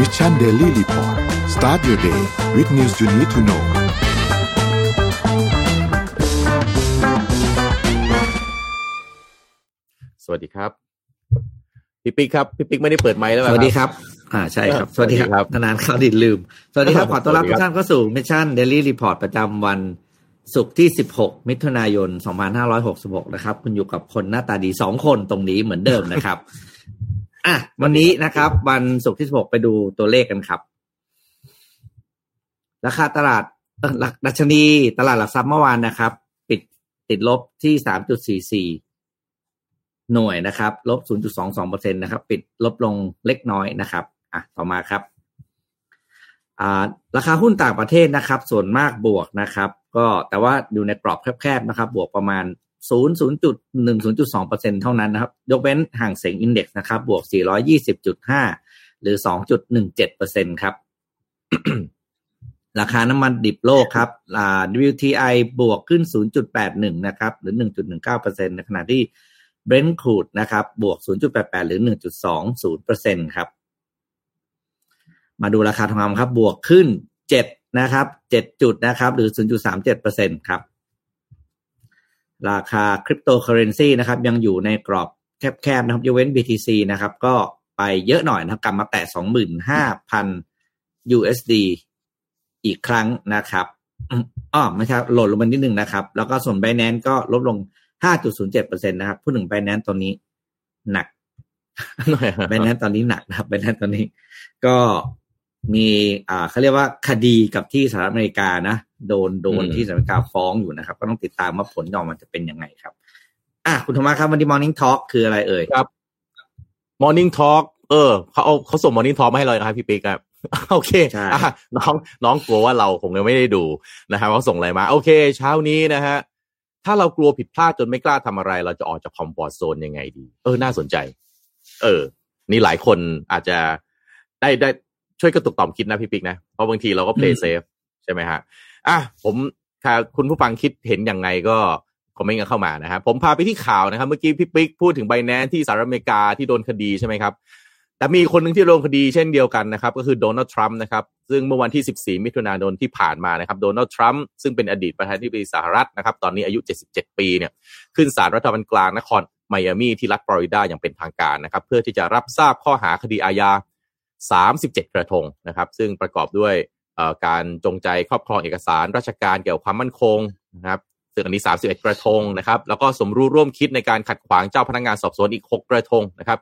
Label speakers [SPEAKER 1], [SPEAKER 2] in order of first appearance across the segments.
[SPEAKER 1] Mission Daily Report start your day with news you need to know
[SPEAKER 2] สวัสดีครับ พี่ปิ๊กครับ พี่ปิ๊กไม่ได้เปิดไมค์แล้ว
[SPEAKER 3] สวัสดีครับ อ่าใช่ครับ สวัสดีครับ นานๆเข้าดินลืม สวัสดีครับ ขอต้อนรับทุกท่านเข้าสู่ Mission Daily Report ประจำวันศุกร์ที่ 16 มิถุนายน 2566 นะครับ คุณอยู่กับคนหน้าตาดีสองคนตรงนี้เหมือนเดิมนะครับ อะวันนี้นะครับ วันศุกร์ที่ 16 ไปดูตัวเลขกันครับ ราคาตลาดหลักดัชนีตลาดหลักทรัพย์เมื่อวานนะครับ ปิดติดลบที่ 3.44 หน่วยนะครับ ลบ 0.22%นะครับ ปิดลบลงเล็กน้อยนะครับ อะต่อมาครับอ่าราคาหุ้นต่างประเทศนะครับ ส่วนมากบวกนะครับ ก็แต่ว่าอยู่ในกรอบแคบๆนะครับ บวกประมาณ 0 0.1 0.2%เท่านั้นนะครับ ยกเว้นห่างเสียงอินเด็กซ์นะครับ บวก420.5หรือ2.17%ครับ ราคาน้ำมันดิบโลกครับ WTI บวกขึ้น 0.81 นะครับ หรือ 1.19%ในขณะที่ Brent crude นะครับ บวก 0.88 หรือ 1.20%ครับ มาดูราคาทองคำครับ บวกขึ้น 7 นะครับ 7 จุดนะครับ หรือ 0.37%ครับ ราคาคริปโตเคอเรนซีนะครับยังอยู่ในกรอบแคบๆนะครับยกเว้น BTC นะครับ ก็ไปเยอะหน่อยนะครับกลับมาแตะ25,000 USD อีกครั้งนะครับอ๋อไม่ใช่โหล่นลงมานิดนึงนะครับ แล้วก็ส่วน b บ n a n c e ก็ลดลง 5.07%นะครับพูดถึง b บ n a n c e ตอนนี้หนัก b บ n a n c e ตอนนี้หนักนะครับ b บ n a n c e ตอนนี้ ก็มีอ่าเขาเรียกว่าคดีกับที่สหรัฐอเมริกานะ โดนโดนที่สหรัฐอเมริกาฟ้องอยู่นะครับ ก็ต้องติดตามว่าผลออกมาจะเป็นยังไงครับ อะคุณธรรมะครับวันนี้ Morning Talk คืออะไรเอ่ย
[SPEAKER 2] ครับ Morning Talk เออเขาเอาเขาส่ง Morning Talk มาให้เรานะครับพี่ปิ๊กครับโอเค
[SPEAKER 3] ใช่
[SPEAKER 2] อะน้องน้องกลัวว่าเราคงยังไม่ได้ดูนะครับเขาส่งอะไรมา โอเค เช้านี้นะฮะถ้าเรากลัวผิดพลาดจนไม่กล้าทำอะไร เราจะออกจากคอมฟอร์ทโซนยังไงดี เออน่าสนใจ เออ นี่หลายคนอาจจะได้ได้ช่วยกระตุกต่อมคิดนะพี่ปิ๊กนะ เพราะบางทีเราก็ play safe ใช่ไหมฮะ อะผมถ้าคุณผู้ฟังคิดเห็นยังไงก็คอมเมนต์กันเข้ามานะครับผมพาไปที่ข่าวนะครับ เมื่อกี้พี่ปิ๊กพูดถึงไบแนนที่สหรัฐอเมริกาที่โดนคดีใช่ไหมครับ แต่มีคนหนึ่งที่โดนคดีเช่นเดียวกันนะครับ ก็คือโดนัลด์ทรัมป์นะครับ ซึ่งเมื่อวันที่ 14 มิถุนายนที่ผ่านมานะครับ โดนัลด์ทรัมป์ซึ่งเป็นอดีตประธานาธิบดีสหรัฐนะครับ ตอนนี้อายุ 77 ปีเนี่ย ขึ้นศาลรัฐบาลกลางนครไมอามีที่รัฐฟลอริดาอย่างเป็นทางการนะครับ เพื่อที่จะรับทราบข้อหาคดีอาญา 37 กระทงนะครับ ซึ่งประกอบด้วย การจงใจครอบครองเอกสาร ราชการเกี่ยวกับความมั่นคงนะครับซึ่งอันนี้ 31 กระทงนะครับ แล้วก็สมรู้ร่วมคิดในการขัดขวางเจ้าพนักงานสอบสวนอีก 6 กระทงนะครับ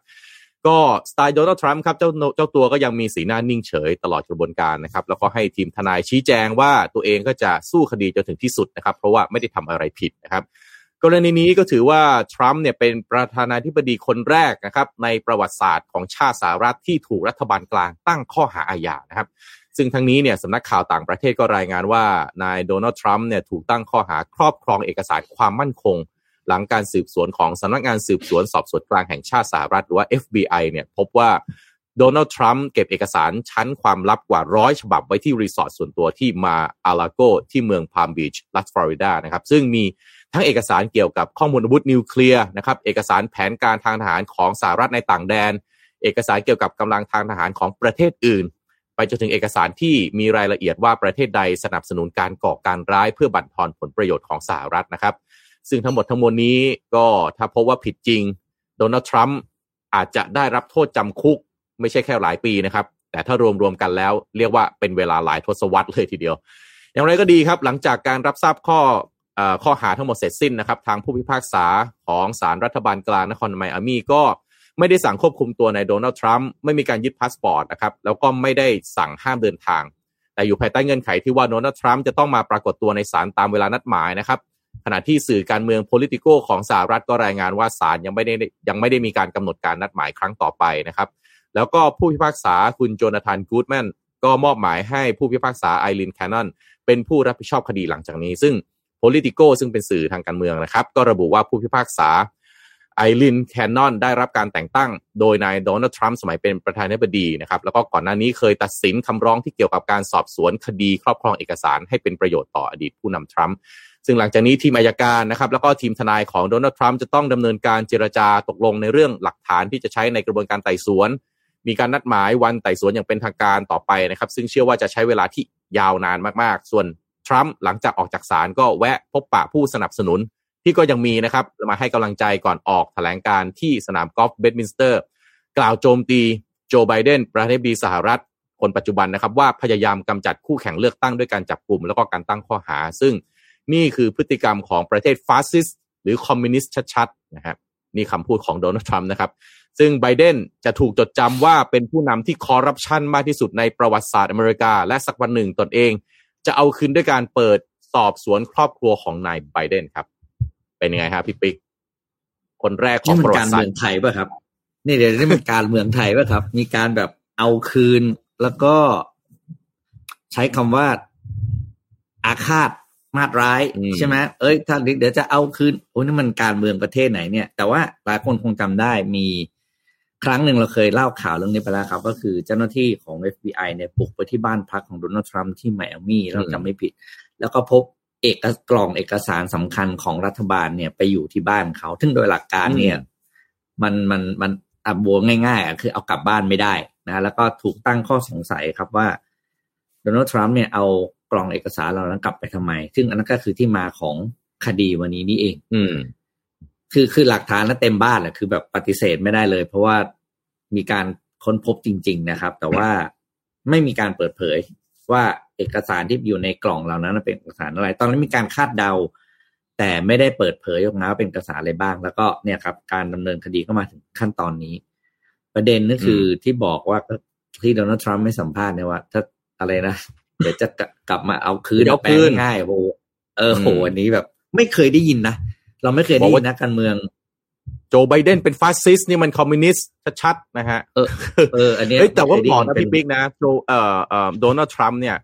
[SPEAKER 2] ก็สไตล์โดนัลด์ทรัมป์ครับเจ้าเจ้าตัวก็ยังมีสีหน้านิ่งเฉยตลอดกระบวนการนะครับ แล้วก็ให้ทีมทนายชี้แจงว่าตัวเองก็จะสู้คดีจนถึงที่สุดนะครับ เพราะว่าไม่ได้ทำอะไรผิดนะครับกรณีนี้ก็ถือว่า ทรัมป์เนี่ยเป็นประธานาธิบดีคนแรกนะครับในประวัติศาสตร์ของชาติสหรัฐที่ถูกรัฐบาลกลางตั้งข้อหาอาญานะครับ ซึ่งทั้งนี้เนี่ยสำนักข่าวต่างประเทศก็รายงานว่านายโดนัลด์ทรัมป์เนี่ยถูกตั้งข้อหาครอบครองเอกสารความมั่นคง หลังการสืบสวนของสำนักงานสืบสวนสอบสวนกลางแห่งชาติสหรัฐหรือว่า FBI เนี่ยพบว่าโดนัลด์ทรัมป์เก็บเอกสารชั้นความลับกว่าร้อยฉบับไว้ที่รีสอร์ทส่วนตัวที่มาอาลาโกที่เมืองพามบีชรัฐฟลอริดานะครับซึ่งมีทั้งเอกสารเกี่ยวกับข้อมูลอาวุธนิวเคลียร์นะครับเอกสารแผนการทางทหารของสหรัฐในต่างแดน เอกสารเกี่ยวกับกำลังทางทหารของประเทศอื่น ไปจนถึงเอกสารที่มีรายละเอียดว่าประเทศใดสนับสนุนการก่อการร้ายเพื่อบั่นทอนผลประโยชน์ของสหรัฐนะครับ ซึ่งทั้งหมดทั้งมวลนี้ก็ถ้าพบว่าผิดจริง โดนัลด์ทรัมป์อาจจะได้รับโทษจำคุก ไม่ใช่แค่หลายปีนะครับ แต่ถ้ารวมรวมๆกันแล้ว เรียกว่าเป็นเวลาหลายทศวรรษเลยทีเดียว อย่างไรก็ดีครับ หลังจากการรับทราบข้ออข้อหาทั้งหมดเสร็จสิ้นนะครับ ทางผู้พิพากษาของศาลรัฐบาลกลางนครไมอามีก็ ไม่ได้สั่งควบคุมตัวนายโดนัลด์ทรัมป์ไม่มีการยึดพาสปอร์ตนะครับแล้วก็ไม่ได้สั่งห้ามเดินทาง แต่อยู่ภายใต้เงื่อนไขที่ว่าโดนัลด์ทรัมป์จะต้องมาปรากฏตัวในศาลตามเวลานัดหมายนะครับขณะที่สื่อการเมือง Politico ของสหรัฐก็รายงานว่าศาลยังไม่ได้ยังไม่ได้มีการกำหนดการนัดหมายครั้งต่อไปนะครับ แล้วก็ผู้พิพากษาคุณโจนาธานกูดแมนก็มอบหมายให้ผู้พิพากษาไอรินแคนนอนเป็นผู้รับผิดชอบคดีหลังจากนี้ ซึ่ง politico ซึ่งเป็นสื่อทางการเมืองนะครับ ก็ระบุว่าผู้พิพากษา ไอรินแคนนอนได้รับการแต่งตั้ง โดยนายโดนัลด์ทรัมป์สมัยเป็นประธานาธิบดีนะครับแล้วก็ก่อนหน้านี้เคยตัดสินคำร้องที่เกี่ยวกับการสอบสวนคดีครอบครองเอกสารให้เป็นประโยชน์ต่ออดีตผู้นำทรัมป์ซึ่งหลังจากนี้ทีมอายการนะครับแล้วก็ทีมทนายของโดนัลด์ทรัมป์จะต้องดำเนินการเจรจาตกลงในเรื่องหลักฐานที่จะใช้ในกระบวนการไต่สวน มีการนัดหมายวันไต่สวนอย่างเป็นทางการต่อไปนะครับ ซึ่งเชื่อว่าจะใช้เวลาที่ยาวนานมากๆ ส่วนทรัมป์หลังจากออกจากศาลก็แวะพบปะผู้สนับสนุน ที่ก็ยังมีนะครับมาให้กำลังใจก่อนออกแถลงการณ์ที่สนามกอล์ฟเบดมินสเตอร์ กล่าวโจมตีโจไบเดนประธานาธิบดีสหรัฐคนปัจจุบันนะครับ ว่าพยายามกำจัดคู่แข่งเลือกตั้งด้วยการจับกลุ่มแล้วก็การตั้งข้อหา ซึ่งนี่คือพฤติกรรมของประเทศฟาสซิสต์หรือคอมมิวนิสต์ชัดๆนะครับนี่คำพูดของโดนัลด์ทรัมป์นะครับ ซึ่งไบเดนจะถูกจดจำว่าเป็นผู้นำที่คอร์รัปชันมากที่สุดในประวัติศาสตร์อเมริกา และสักวันหนึ่งตนเอง จะเอาคืนด้วยการเปิดสอบสวนครอบครัวของนายไบเดนครับ เป็นยังไงครับพี่ปิ๊กคนแรกขอ
[SPEAKER 3] นี่
[SPEAKER 2] ง
[SPEAKER 3] มั
[SPEAKER 2] ประ
[SPEAKER 3] น
[SPEAKER 2] วั
[SPEAKER 3] การ
[SPEAKER 2] ติศาส
[SPEAKER 3] เมื
[SPEAKER 2] ต
[SPEAKER 3] อง
[SPEAKER 2] ร์
[SPEAKER 3] ไทยป่ะครับ นี่เดี๋ยวนี่มันการเมืองไทยป่ะครับ มีการแบบเอาคืนแล้วก็ใช้คำว่าอาฆาตมาดร้ายใช่ไหมเอ้ยถ้าเดี๋ยวจะเอาคืนโอ้นี่มันการเมืองประเทศไหนเนี่ย แต่ว่าหลายคนคงจำได้มีครั้งหนึ่งเราเคยเล่าข่าวเรื่องนี้ไปแล้วครับ ก็คือเจ้าหน้าที่ของ FBI เนี่ยบุกไปที่บ้านพักของโดนัลด์ทรัมป์ที่ไมอามี่เราจำไม่ผิด แล้วก็พบ เอกกล่องเอกสารสำคัญของรัฐบาลเนี่ยไปอยู่ที่บ้านเขาซึ่งโดยหลักการเนี่ย มันมันมันอับวง่ายๆอะคือเอากลับบ้านไม่ได้นะแล้วก็ถูกตั้งข้อสงสัยครับว่าโดนัลด์ทรัมป์เนี่ยเอากล่องเอกสารเหล่านั้นกลับไปทำไม ซึ่งอันนั้นก็คือที่มาของคดีวันนี้นี่เอง
[SPEAKER 2] อืม
[SPEAKER 3] คือคือหลักฐานนั้นเต็มบ้านแหละคือแบบปฏิเสธไม่ได้เลย เพราะว่ามีการค้นพบจริง ๆ นะครับ แต่ว่าไม่มีการเปิดเผยว่า เอกสารที่อยู่ในกล่องเหล่านั้นเป็นเอกสารอะไร ตอนนี้มีการคาดเดา แต่ไม่ได้เปิดเผยออกมาว่าเป็นเอกสารอะไรบ้าง แล้วก็เนี่ยครับ การดำเนินคดีก็มาถึงขั้นตอนนี้ ประเด็นก็คือที่บอกว่าที่โดนัลด์ทรัมป์ไม่สัมภาษณ์เนี่ยว่า ถ้าอะไรนะเดี๋ยวจะกลับมาเอาคืน
[SPEAKER 2] เดี๋ยว
[SPEAKER 3] แปล
[SPEAKER 2] คืน
[SPEAKER 3] ง่ายๆโอ้โหเออโห
[SPEAKER 2] อืม
[SPEAKER 3] อันนี้แบบ ไม่เคยได้ยินนะเราไม่เคยได้ยินนะการเมือง
[SPEAKER 2] โจไบเดนเป็นฟาสซิสต์นี่มันคอมมิวนิสต์ชัดๆนะฮะ
[SPEAKER 3] เออ เออ อันเนี้ย
[SPEAKER 2] เฮ้ยแต่ว่าบอกนะ
[SPEAKER 3] เป็
[SPEAKER 2] พี่ปิ๊กนะโจเอ่อเอ่อโดนัลด์ทรัมป์เนี่ย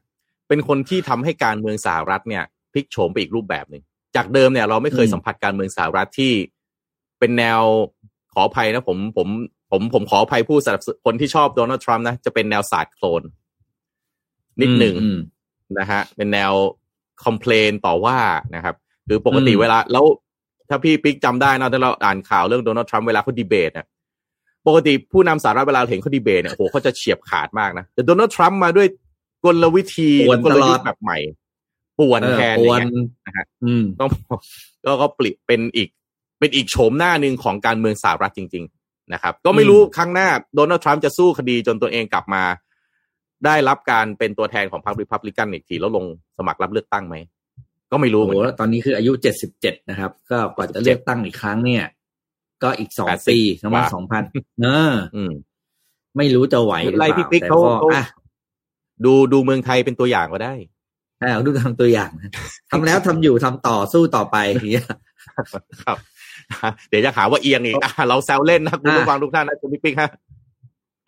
[SPEAKER 2] เป็นคนที่ทำให้การเมืองสหรัฐเนี่ยพลิกโฉมไปอีกรูปแบบหนึ่งจากเดิมเนี่ย เราไม่เคยสัมผัสการเมืองสหรัฐที่เป็นแนวขออภัยนะผมผมผมผมขออภัยผู้สนับสนุนคนที่ชอบโดนัลด์ทรัมป์นะ จะเป็นแนวศาสตร์โคลน นิดหนึ่ง
[SPEAKER 3] อืม
[SPEAKER 2] นะฮะ เป็นแนว complain ต่อว่านะครับ คือปกติ
[SPEAKER 3] อืม
[SPEAKER 2] เวลาแล้วถ้าพี่ปิ๊กจำได้นะถ้าเราอ่านข่าวเรื่องโดนัลด์ทรัมป์เวลาเขาดีเบตเนี่ยปกติผู้นำสหรัฐเวลาเห็นเขาดีเบตเนี่ยโอ้โหเขาจะเฉียบขาดมากนะ แต่โดนัลด์ทรัมป์มาด้วย กลวิธี
[SPEAKER 3] ป่วน
[SPEAKER 2] กล
[SPEAKER 3] ตลอ
[SPEAKER 2] ยุ
[SPEAKER 3] ด
[SPEAKER 2] ทธ์แบบใหม่ป่วน
[SPEAKER 3] เออ
[SPEAKER 2] แทน
[SPEAKER 3] ป
[SPEAKER 2] อ
[SPEAKER 3] ว
[SPEAKER 2] ย่าง
[SPEAKER 3] น
[SPEAKER 2] เงี้ยนะฮะ
[SPEAKER 3] อืม
[SPEAKER 2] ต้องก็ก็เปลี่ยนเป็นอีกเป็นอีกโฉมหน้าหนึ่งของการเมืองสหรัฐจริง ๆ นะครับ ก็ไม่รู้ครั้งหน้าโดนัลด์ทรัมป์จะสู้คดีจนตัวเองกลับมา ได้รับการเป็นตัวแทนของพรรคริพับลิกันอีกที แล้วลงสมัครรับเลือกตั้งไหม ก็ไม่รู้
[SPEAKER 3] โอ้
[SPEAKER 2] เห
[SPEAKER 3] โห
[SPEAKER 2] มือน
[SPEAKER 3] แล้
[SPEAKER 2] กัน
[SPEAKER 3] วตอนนี้คืออายุเจ็ดสิบเจ็ดนะครับ ก็กว่าจะ
[SPEAKER 2] 77
[SPEAKER 3] เลือกตั้งอีกครั้งเนี่ย ก็อีกสอง
[SPEAKER 2] 80
[SPEAKER 3] ปีประมาณ
[SPEAKER 2] กว่า
[SPEAKER 3] สองพันเออ
[SPEAKER 2] อืม
[SPEAKER 3] ไม่รู้จะไหวหรือเป
[SPEAKER 2] ไล่
[SPEAKER 3] ล่า
[SPEAKER 2] พี่ปิ๊ก
[SPEAKER 3] แต่
[SPEAKER 2] เขา
[SPEAKER 3] ก็
[SPEAKER 2] เขา
[SPEAKER 3] อะ
[SPEAKER 2] ดูดูเมืองไทยเป็นตัวอย่างก็ได้
[SPEAKER 3] อะดูทำตัวอย่างนะทำแล้วทำอยู่ทำต่อสู้ต่อไปอย่างเงี้ย
[SPEAKER 2] ครับ เดี๋ยวจะหาว่าเอียงอีกอะเราแซวเล่นนะคุณผู้ฟังทุกท่านนะคุณพี่ปิ๊กฮะ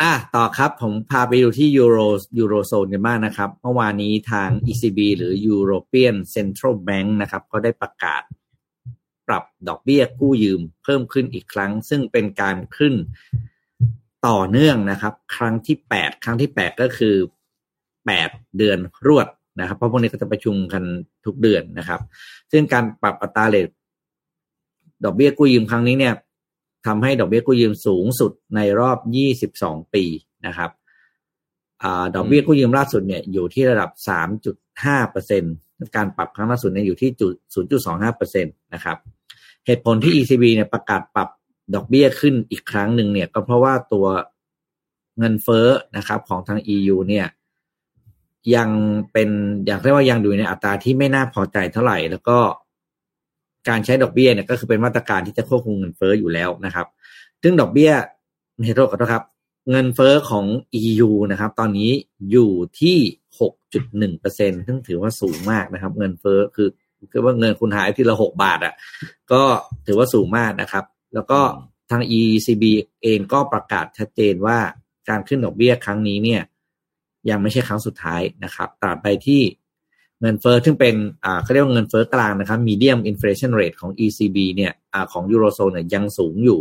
[SPEAKER 3] อะต่อครับผมพาไปดูที่ยูโรยูโรโซนกันบ้างนะครับ เมื่อวานนี้ทาง ECB หรือ European Central Bank นะครับก็ได้ประกาศปรับดอกเบี้ยกู้ยืมเพิ่มขึ้นอีกครั้ง ซึ่งเป็นการขึ้นต่อเนื่องนะครับ ครั้งที่แปดครั้งที่แปดก็คือ แปดเดือนรวดนะครับ เพราะพวกนี้ก็จะประชุมกันทุกเดือนนะครับ ซึ่งการปรับอัตราเรทดอกเบี้ยกู้ยืมครั้งนี้เนี่ยทำให้ดอกเบี้ยกู้ยืมสูงสุดในรอบ 22 ปีนะครับอดอกเบี้ยกู้ยืมล่าสุดเนี่ยอยู่ที่ระดับ 3.5เปอร์เซ็นการปรับครั้งล่าสุดเนี่ยอยู่ที่จุด0.25เปอร์เซ็นตนะครับ เหตุผลที่ ECB เนี่ยประกาศปรับดอกเบี้ยขึ้นอีกครั้งหนึ่งเนี่ยก็เพราะว่าตัวเงินเฟ้อนะครับของทาง EU เนี่ย ยังเป็นอยากเรียกว่ายังอยู่ในอัตราที่ไม่น่าพอใจเท่าไหร่ แล้วก็การใช้ดอกเบี้ยเนี่ยก็คือเป็นมาตรการที่จะควบคุมเงินเฟ้ออยู่แล้วนะครับ ซึ่งดอกเบี้ยไม่ใช่โทษขอโทษครับ เงินเฟ้อของ EU นะครับ ตอนนี้อยู่ที่ 6.1เปอร์เซ็นซึ่งถือว่าสูงมากนะครับ เงินเฟ้อคือคือว่าเงินคุณหายทีละหกบาทอะ่ะ ก็ถือว่าสูงมากนะครับ แล้วก็ทาง ECB เองก็ประกาศชัดเจนว่าการขึ้นดอกเบี้ยครั้งนี้เนี่ย ยังไม่ใช่ครั้งสุดท้ายนะครับตราบใดที่เงินเฟ้อซึ่งเป็นอ่าเขาเรียกว่าเงินเฟ้อกลางนะครับ medium inflation rate ของ ECB เนี่ยอ่าของยูโรโซนเนี่ยยังสูงอยู่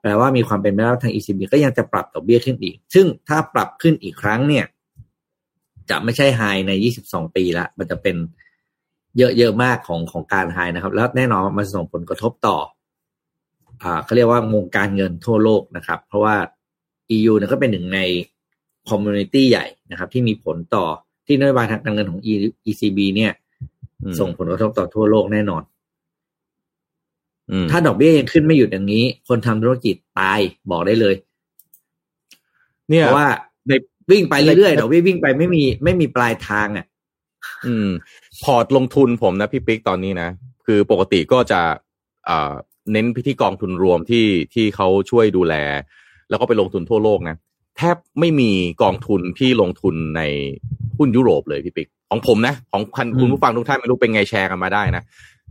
[SPEAKER 3] แปลว่ามีความเป็นไปได้ทาง ECB ก็ยังจะปรับดอกเบี้ยขึ้นอีก ซึ่งถ้าปรับขึ้นอีกครั้งเนี่ยจะไม่ใช่ไฮใน 22 ปีละมันจะเป็นเยอะๆมากของของการไฮนะครับ แล้วแน่นอนมันส่งผลกระทบต่ออ่าเขาเรียกว่าวงการเงินทั่วโลกนะครับ เพราะว่า EU เนี่ยก็เป็นหนึ่งใน คอมมูนิตี้ใหญ่นะครับ ที่มีผลต่อที่นโยบายทางการเงินของ ECB เนี่ย
[SPEAKER 2] อืม
[SPEAKER 3] ส่งผลกระทบต่อทั่วโลกแน่นอน
[SPEAKER 2] อืม
[SPEAKER 3] ถ้าดอกเบี้ยยังขึ้นไม่หยุดอย่างนี้ คนทำธุรกิจตายบอกได้เลย
[SPEAKER 2] เนี่ย
[SPEAKER 3] เพราะว่าในวิ่งไปเรื่อย
[SPEAKER 2] ใน
[SPEAKER 3] ๆดอกเบี้ยวิ่งไปไม่มีไม่มีปลายทางอะ
[SPEAKER 2] อืม พอร์ตลงทุนผมนะพี่ปิ๊กตอนนี้นะคือปกติก็จะเอ่อเน้นพิธีกองทุนรวมที่ที่เขาช่วยดูแล แล้วก็ไปลงทุนทั่วโลกนะ แทบไม่มีกองทุนที่ลงทุนในหุ้นยุโรปเลยพี่ปิ๊กของผมนะ ของคัน
[SPEAKER 3] อืม
[SPEAKER 2] คุณผู้ฟังทุกท่านไม่รู้เป็นไงแชร์กันมาได้นะ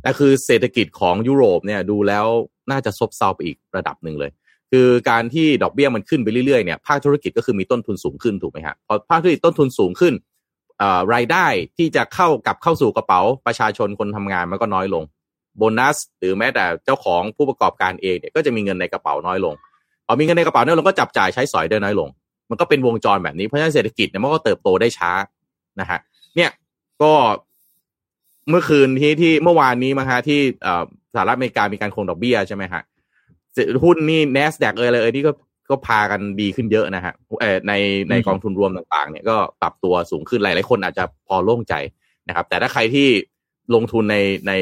[SPEAKER 2] แต่คือเศรษฐกิจของยุโรปเนี่ยดูแล้วน่าจะซบเซาไปอีกระดับหนึ่งเลย คือการที่ดอกเบี้ยมันขึ้นไปเรื่อยๆเนี่ยภาคธุรกิจก็คือมีต้นทุนสูงขึ้นถูกไหมฮะพอภาคธุรกิจต้นทุนสูงขึ้นเอ่อรายได้ที่จะเข้ากลับเข้าสู่กระเป๋าประชาชนคนทำงานมันก็น้อยลงโบนัส หรือแม้แต่เจ้าของผู้ประกอบการเองเนี่ยก็จะมีเงินในกระเป๋าน้อยลง พอมีเงินในกระเป๋าน้อยลงก็จับจ่ายใช้สอยได้น้อยลง มันก็เป็นวงจรแบบนี้เพราะฉะนั้นเศรษฐกิจเนี่ยมันก็เติบโตได้ช้านะฮะเนี่ยก็เมื่อคืนที่ที่เมื่อวานนี้มาฮะที่สหรัฐอเมริกามีการคงดอกเบี้ยใช่ไหมฮะหุ้นนี่ n a s d a q เอยเอยนี่ก็ก็พากันดีขึ้นเยอะนะฮะเออในในกองทุนรวมต่างๆ เนี่ยก็ปรับตัวสูงขึ้นหลายๆคนอาจจะพอโล่งใจนะครับ แต่ถ้าใครที่ลงทุนในใน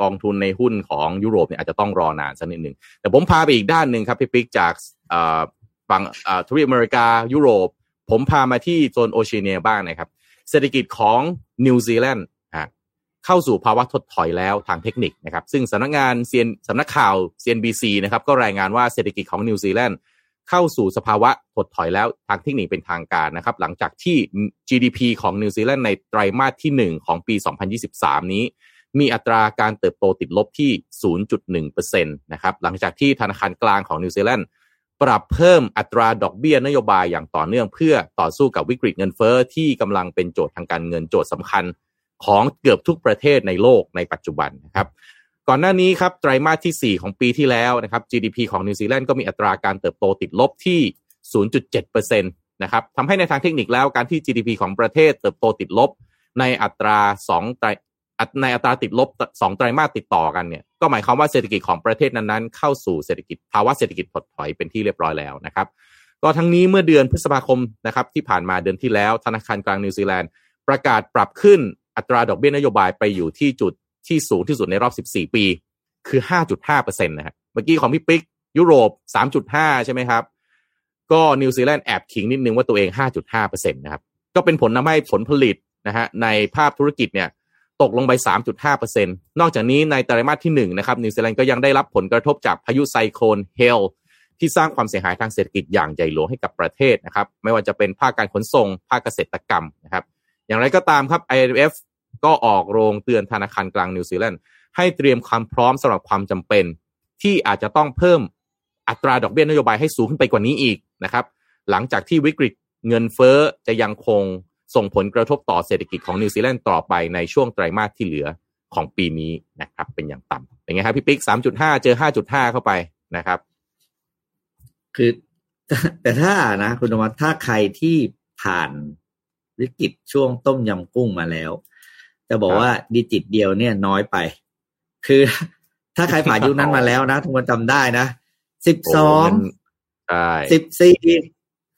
[SPEAKER 2] กองทุนในหุ้นของยุโรปเนี่ยอาจจะต้องรอนานสักนิดหนึ่งแต่ผมพาไปอีกด้านหนึ่งครับพี่ปิ๊กจากฝั่งทวีปอเมริกายุโรป ผมพามาที่โซนโอเชียเนียบ้างนะครับ เศรษฐกิจของนิวซีแลนด์เข้าสู่ภาวะถดถอยแล้วทางเทคนิคนะครับ ซึ่งสำนักงานเซียนสำนักข่าว CNBC นะครับก็รายงานว่าเศรษฐกิจของนิวซีแลนด์เข้าสู่สภาวะถดถอยแล้วทางเทคนิคเป็นทางการนะครับ หลังจากที่ GDP ของนิวซีแลนด์ในไตรมาสที่ 1 ของปี 2023 นี้ มีอัตราการเติบโตติดลบที่ 0.1%นะครับหลังจากที่ธนาคารกลางของนิวซีแลนด์ปรับเพิ่มอัตราดอกเบี้ยนโยบายอย่างต่อเนื่องเพื่อต่อสู้กับวิกฤตเงินเฟ้อที่กำลังเป็นโจทย์ทางการเงินโจทย์สำคัญของเกือบทุกประเทศในโลกในปัจจุบันนะครับก่อนหน้านี้ครับไตรมาสที่ 4 ของปีที่แล้วนะครับ GDP ของนิวซีแลนด์ก็มีอัตราการเติบโตติดลบที่ 0.7%นะครับทำให้ในทางเทคนิคแล้วการที่ GDP ของประเทศเติบโตติดลบในอัตรา2ไตร ในอัตราติดลบสองไตรมาสติดต่อกันเนี่ยก็หมายความว่าเศรษฐกิจของประเทศนั้นๆ เข้าสู่เศรษฐกิจภาวะเศรษฐกิจถดถอยเป็นที่เรียบร้อยแล้วนะครับ ก็ทั้งนี้เมื่อเดือนพฤษภาคมนะครับที่ผ่านมาเดือนที่แล้ว ธนาคารกลางนิวซีแลนด์ประกาศปรับขึ้นอัตราดอกเบี้ยนโยบายไปอยู่ที่จุดที่สูงที่สุดในรอบ 14 ปี คือ 5.5%นะฮะเมื่อกี้ของพี่ปิ๊กยุโรป 3.5 ใช่ไหมครับ ก็นิวซีแลนด์แอบขิงนิดนึงว่าตัวเอง 5.5%นะครับ ก็เป็นผลทำให้ผลผลิตนะฮะในภาพธุรกิจเนี่ย ตกลงไป 3.5%นอกจากนี้ในไตรมาสที่1นะครับนิวซีแลนด์ก็ยังได้รับผลกระทบจากพายุไซโคลนเฮลที่สร้างความเสียหายทางเศรษฐกิจอย่างใหญ่หลวงให้กับประเทศนะครับ ไม่ว่าจะเป็นภาคการขนส่ง ภาคเกษตรกรรมนะครับ อย่างไรก็ตามครับ IMF ก็ออกโรงเตือนธนาคารกลางนิวซีแลนด์ให้เตรียมความพร้อมสำหรับความจำเป็น ที่อาจจะต้องเพิ่มอัตราดอกเบี้ยนโยบายให้สูงขึ้นไปกว่านี้อีกนะครับ หลังจากที่วิกฤตเงินเฟ้อจะยังคง ส่งผลกระทบต่อเศรษฐกิจของนิวซีแลนด์ต่อไปในช่วงไตรมาสที่เหลือของปีนี้นะครับ เป็นอย่างต่ำเป็นไงครับพี่ปิ๊ก3.5เจอ5.5เข้าไปนะครับ
[SPEAKER 3] คือแต่ถ้านะ คุณธวัฒน์ถ้าใครที่ผ่านวิกฤตช่วงต้มยำกุ้งมาแล้ว จะบอก
[SPEAKER 2] ครับ
[SPEAKER 3] ว่าดิจิตเดียวเนี่ยน้อยไป คือถ้าใครผ่านยุคนั้นมาแล้วนะทุกคนจำได้นะสิบสอง
[SPEAKER 2] ใช่
[SPEAKER 3] สิบสี่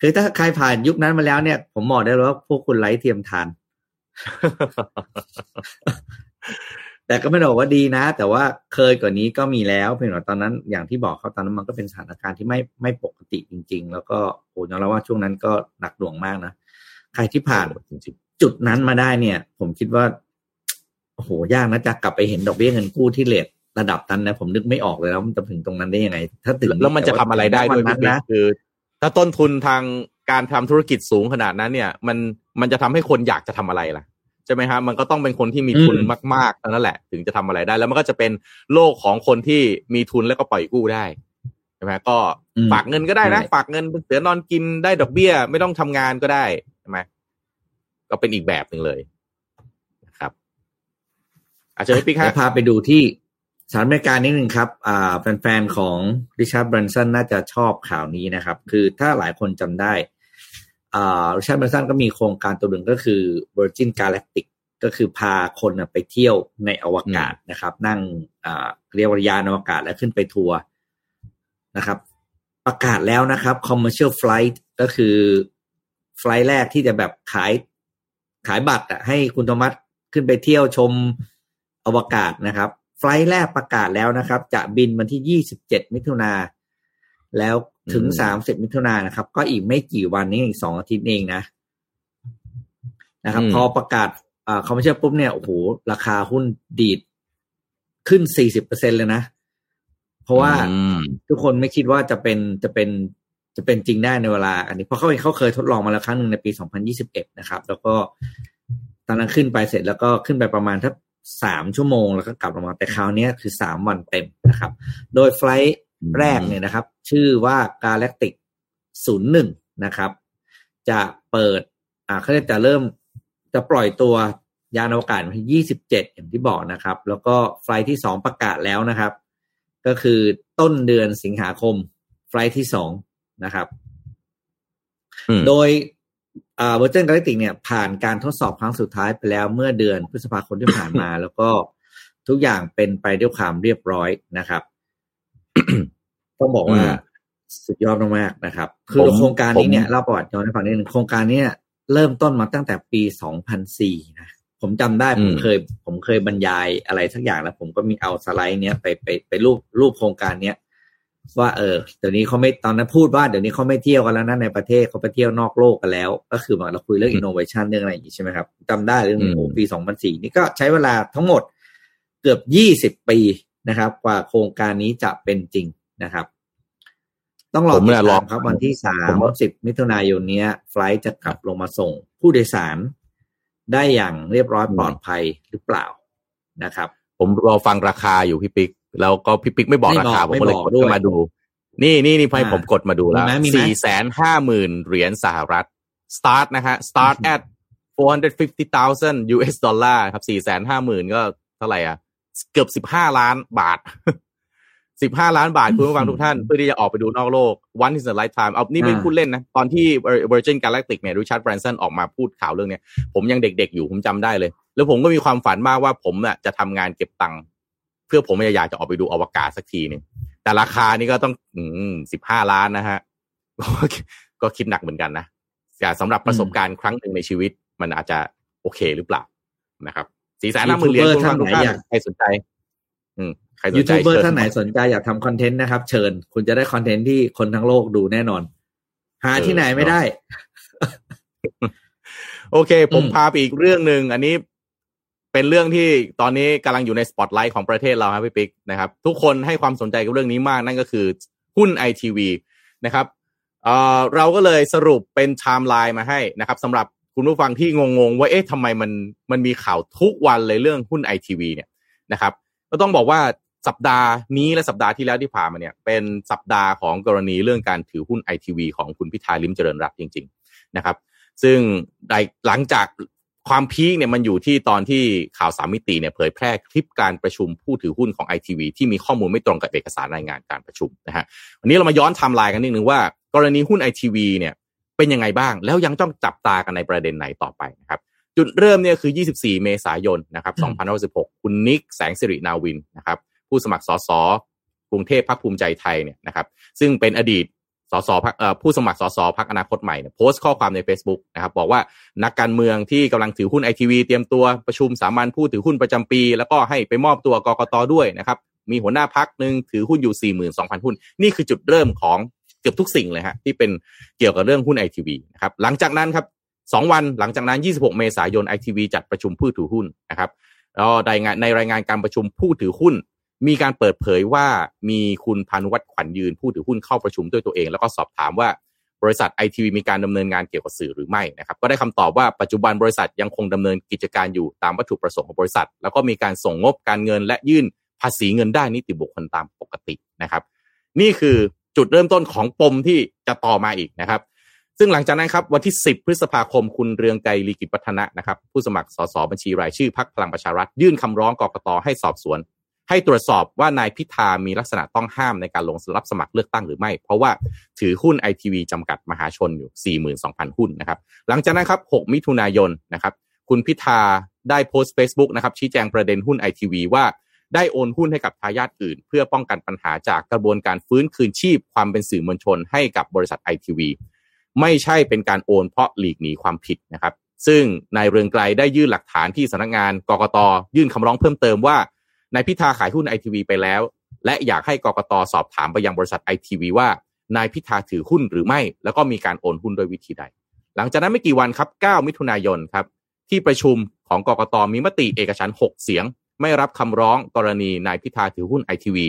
[SPEAKER 3] คือถ้าใครผ่านยุคนั้นมาแล้วเนี่ย ผมบอกได้เลยว่าพวกคุณไร้เทียมทาน แต่ก็ไม่ได้บอกว่าดีนะ แต่ว่าเคยกว่านี้ก็มีแล้วเพียงแต่ตอนนั้นอย่างที่บอกเขาตอนนั้นมันก็เป็นสถานการณ์ที่ไม่ไม่ปกติจริง ๆ แล้วก็โอ้ยอมรับว่าช่วงนั้นก็หนักหน่วงมากนะใครที่ผ่าน
[SPEAKER 2] จริง
[SPEAKER 3] จุดนั้นมาได้เนี่ย ผมคิดว่าโอ้โหยากนะจะกลับไปเห็นดอกเบี้ยเงินกู้ที่เลทระดับนั้นนะผมนึกไม่ออกเลยแล้วมันจะถึงตรงนั้นได้ยังไง ถ้าถึง
[SPEAKER 2] ๆแล้วมันจะทำอะไรได้ด้วย
[SPEAKER 3] วั
[SPEAKER 2] พี่
[SPEAKER 3] น
[SPEAKER 2] ปิ๊ก
[SPEAKER 3] นะ
[SPEAKER 2] คือ ถ้าต้นทุนทางการทำธุรกิจสูงขนาดนั้นเนี่ย มันมันจะทำให้คนอยากจะทำอะไรล่ะใช่ไหมฮะมันก็ต้องเป็นคนที่มีทุนมากๆเท่านั้นแหละ ถึงจะทำอะไรได้ แล้วมันก็จะเป็นโลกของคนที่มีทุนแล้วก็ปล่อยกู้ได้ใช่ไหมก็
[SPEAKER 3] อืม
[SPEAKER 2] ฝากเงินก็ได้นะ
[SPEAKER 3] ใช่
[SPEAKER 2] ฝากเงินเป็นเสือนอนกินได้ดอกเบี้ย ไม่ต้องทำงานก็ได้ใช่ไหมก็เป็นอีกแบบหนึ่งเลยนะครับอาจจะพี่ปิ๊กฮะ
[SPEAKER 3] เดี๋ยวพาไปดูที่ สหรัฐอเมริกานิดหนึ่งครับแฟนๆของริชาร์ดบรันสันน่าจะชอบข่าวนี้นะครับ คือถ้าหลายคนจำได้ริชาร์ดบรันสันก็มีโครงการตัวหนึ่งก็คือ Virgin Galactic ก็คือพาคนไปเที่ยวในอวกาศนะครับ นั่งเรียกว่ายานอวกาศแล้วขึ้นไปทัวร์นะครับ ประกาศแล้วนะครับ commercial flight ก็คือไฟล์แรกที่จะแบบขายขายบัตรให้คุณโทมัสขึ้นไปเที่ยวชมอวกาศนะครับ ไฟล์แรกประกาศแล้วนะครับ จะบินวันที่ 27 มิถุนาแล้วถึง 30 มิถุนายนนะครับ ก็อีกไม่กี่วันนี้อีกสองอาทิตย์เองนะนะครับ
[SPEAKER 2] อืม
[SPEAKER 3] พอประกาศอ่าคอมมิชชั่นปุ๊บเนี่ยโอ้โหราคาหุ้นดีดขึ้น 40เปอร์เซ็นต์เลยนะ เพราะว่า
[SPEAKER 2] อืม
[SPEAKER 3] ทุกคนไม่คิดว่าจะเป็นจะเป็นจะเป็นจริงได้ในเวลา อันนี้เพราะเขาเขาเคยทดลองมาแล้วครั้งหนึ่งในปี 2021 นะครับ แล้วก็ตอนนั้นขึ้นไปเสร็จแล้วก็ขึ้นไปประมาณสัก สามชั่วโมงแล้วก็กลับลงมาแต่คราวเนี้ยคือสามวันเต็มนะครับ โดย flight แรกเนี่ยนะครับ ชื่อว่า Galactic 01 นะครับ จะเปิดอ่าเขาจะเริ่มจะปล่อยตัวยานอวกาศวันที่27 อย่างที่บอกนะครับ แล้วก็ flight ที่สองประกาศแล้วนะครับ ก็คือต้นเดือนสิงหาคม flight ที่สองนะครับ
[SPEAKER 2] อืม
[SPEAKER 3] โดย อ่า Virgin Galactic เนี่ยผ่านการทดสอบครั้งสุดท้ายไปแล้วเมื่อเดือนพฤษภาคมที่ผ่านมา แล้วก็ทุกอย่างเป็นไปด้วยความเรียบร้อยนะครับต้องบอกว่า
[SPEAKER 2] อืม
[SPEAKER 3] สุดยอดมากๆนะครับ คือ
[SPEAKER 2] ผม
[SPEAKER 3] โครงการนี้เนี่ย
[SPEAKER 2] ผม
[SPEAKER 3] เล่าประวัติย้อนให้ฟังนิดนึงโครงการเนี้เริ่มต้นมาตั้งแต่ปี 2004 นะ ผมจำได้ผมเคย ผมเคยบรรยายอะไรสักอย่างแล้ว ผมก็มีเอาสไลด์เนี้ยไปไปไปรูปรูปโครงการเนี้ย ว่าเออเดี๋ยวนี้เขาไม่ตอนนั้นพูดว่าเดี๋ยวนี้เขาไม่เที่ยวกันแล้วนะในประเทศเขาไปเที่ยวนอกโลกกันแล้ว ก็คือมาเราคุยเรื่อง innovation เรื่องอะไรอย่างงี้ใช่ไหมครับจำได้เรื่องนี้โอ้ปี2004นี่ก็ใช้เวลาทั้งหมดเกือบ20ปีนะครับ กว่าโครงการนี้จะเป็นจริงนะครับ ต้องรอ
[SPEAKER 2] ผม
[SPEAKER 3] ติด
[SPEAKER 2] เนี่ยรอ
[SPEAKER 3] ตามครับวันที่สา
[SPEAKER 2] ผม
[SPEAKER 3] ม
[SPEAKER 2] ว่า
[SPEAKER 3] สิบมิถุนายนเนี้ยไฟลท์จะกลับลงมาส่ง ผู้โดยสารได้อย่างเรียบร้อยปลอดภัยหรือเปล่านะครับ
[SPEAKER 2] ผมรอฟังราคาอยู่พี่ปิ๊ก แล้วก็พี่ปิ๊กไม่บอก
[SPEAKER 3] ไม่
[SPEAKER 2] รา
[SPEAKER 3] บอก
[SPEAKER 2] คาผมก็เลย
[SPEAKER 3] ไม่บอก
[SPEAKER 2] กด
[SPEAKER 3] ด้วย
[SPEAKER 2] เข้ามาดู นี่นี่นี่ให้
[SPEAKER 3] อ่า
[SPEAKER 2] ผมกดมาดูแล้ว
[SPEAKER 3] มีไหมมีไหม
[SPEAKER 2] สี่แสนห้าหมื่นเหรียญสหรัฐ start นะฮะ start at 450,000 US ดอลลาร์ครับสี่แสนห้าหมื่นก็เท่าไหร่อะ เกือบสิบห้าล้านบาทสิบห้าล้านบาทคุณผู้ฟังทุกท่าน เพื่อที่จะออกไปดูนอกโลก one is a lifetime เอานี่ไม่
[SPEAKER 3] อ่า
[SPEAKER 2] พูดเล่นนะ ตอนที่ Virgin Galactic เนี่ยริชาร์ดแบรนสันออกมาพูดข่าวเรื่องเนี้ย ผมยังเด็กๆอยู่ผมจำได้เลย แล้วผมก็มีความฝันมากว่าผมน่ะจะทำงานเก็บตังค์ เพื่อผมอยากจะออกไปดูอวกาศสักทีหนึงแต่ราคานี่ก็ต้องสิบห้าล้านนะฮะก็คิดหนักเหมือนกันนะแต่สำหรับประสบการณ์ครั้งหนึ่งในชีวิต มันอาจจะโอเคหรือเปล่านะครับสี่แสนห้าหมื่นเหรียญคุณผู้ฟังทุกท่านใครสนใจ อืมใครสนใจ
[SPEAKER 3] ทูบ เชิ
[SPEAKER 2] ญ
[SPEAKER 3] ท่านไหนสนใจอยากทำคอนเทนต์นะครับ เชิญ คุณจะได้คอนเทนต์ที่คนทั้งโลกดูแน่นอน หาที่ไหนไม่ได้
[SPEAKER 2] โอเค ผม
[SPEAKER 3] อืม
[SPEAKER 2] พาไปอีกเรื่องหนึ่งอันนี้ เป็นเรื่องที่ตอนนี้กำลังอยู่ในสปอตไลท์ของประเทศเราครับพี่ปิ๊กนะครับ ทุกคนให้ความสนใจกับเรื่องนี้มากนั่นก็คือหุ้นไอทีวีนะครับเอ่อเราก็เลยสรุปเป็นไทม์ไลน์มาให้นะครับสำหรับคุณผู้ฟังที่งงๆ ว่าเอ๊ะทำไมมันมันมีข่าวทุกวันเลยเรื่องหุ้นไอทีวีเนี่ยนะครับ ก็ต้องบอกว่าสัปดาห์นี้และสัปดาห์ที่แล้วที่ผ่านมาเนี่ย เป็นสัปดาห์ของกรณีเรื่องการถือหุ้นไอทีวีของคุณพิธาลิมเจริญรัตน์จริง ๆ นะครับ ซึ่งได้หลังจาก ความ peak เนี่ยมันอยู่ที่ตอนที่ข่าวสามมิติเนี่ยเผยแพร่คลิปการประชุมผู้ถือหุ้นของไอทีวีที่มีข้อมูลไม่ตรงกับเอกสารรายงานการประชุมนะฮะวันนี้เรามาย้อนไทม์ไลน์กันนิดนึงว่า กรณีหุ้นไอทีวีเนี่ยเป็นยังไงบ้าง แล้วยังต้องจับตากันในประเด็นไหนต่อไปนะครับจุดเริ่มเนี่ยคือ 24 เมษายนนะครับ
[SPEAKER 3] อืม
[SPEAKER 2] 2566 คุณนิกม์ แสงศิรินาวินนะครับผู้สมัครสสกรุงเทพพรรคภูมิใจไทยเนี่ยนะครับซึ่งเป็นอดีต สสพรรคเอ่อผู้สมัครสสพรรคอนาคตใหม่โพสต์ข้อความใน Facebook นะครับบอกว่านักการเมืองที่กำลังถือหุ้นไอทีวีเตรียมตัวประชุมสามัญผู้ถือหุ้นประจำปี แล้วก็ให้ไปมอบตัวกกตด้วยนะครับมีหัวหน้าพักหนึ่งถือหุ้นอยู่ 42,000 หุ้น นี่คือจุดเริ่มของเกือบทุกสิ่งเลยฮะที่เป็นเกี่ยวกับเรื่องหุ้นไอทีวีนะครับหลังจากนั้นครับสองวันหลังจากนั้น 26 เมษายนไอทีวีจัดประชุมผู้ถือหุ้นนะครับแล้วรายงานในรายงานการประชุมผู้ถือหุ้น มีการเปิดเผยว่ามีคุณพานุวัฒน์ขวัญยืนผู้ถือหุ้นเข้าประชุมด้วยตัวเอง แล้วก็สอบถามว่าบริษัทไอทีวีมีการดำเนินงานเกี่ยวกับสื่อหรือไม่นะครับก็ได้คำตอบว่าปัจจุบันบริษัทยังคงดำเนินกิจการอยู่ตามวัตถุประสงค์ของบริษัท แล้วก็มีการส่งงบการเงินและยื่นภาษีเงินได้นิติบุคคลตามปกตินะครับ นี่คือจุดเริ่มต้นของปมที่จะต่อมาอีกนะครับ ซึ่งหลังจากนั้นครับวันที่ 10 พฤษภาคมคุณเรืองไกรลีกิจวัฒนะนะครับผู้สมัครสสบัญชีรายชื่อพักพลังประชารัฐยื่นคำร้องกกตให้สอบสวน ให้ตรวจสอบว่านายพิธามีลักษณะต้องห้ามในการลงรับสมัครเลือกตั้งหรือไม่ เพราะว่าถือหุ้นไอทีวีจำกัดมหาชนอยู่ 42,000 หุ้นนะครับ หลังจากนั้นครับ 6 มิถุนายนนะครับ คุณพิธาได้โพสต์ Facebook นะครับ ชี้แจงประเด็นหุ้นไอทีวีว่าได้โอนหุ้นให้กับทายาทอื่น เพื่อป้องกันปัญหาจากกระบวนการฟื้นคืนชีพ ความเป็นสื่อมวลชนให้กับบริษัทไอทีวีไม่ใช่เป็นการโอนเพราะหลีกหนีความผิดนะครับ ซึ่งนายเรืองไกลได้ยื่นหลักฐานที่สำนักงานกกตยื่นคำร้องเพิ่มเติมว่า นายพิธาขายหุ้นไอทีวีไปแล้ว และอยากให้กกตสอบถามไปยังบริษัทไอทีวีว่านายพิธาถือหุ้นหรือไม่ แล้วก็มีการโอนหุ้นโดยวิธีใด หลังจากนั้นไม่กี่วันครับ 9 มิถุนายนครับ ที่ประชุมของกกตมีมติเอกฉัน6เสียง ไม่รับคำร้องกรณีนายพิธาถือหุ้นไอทีวี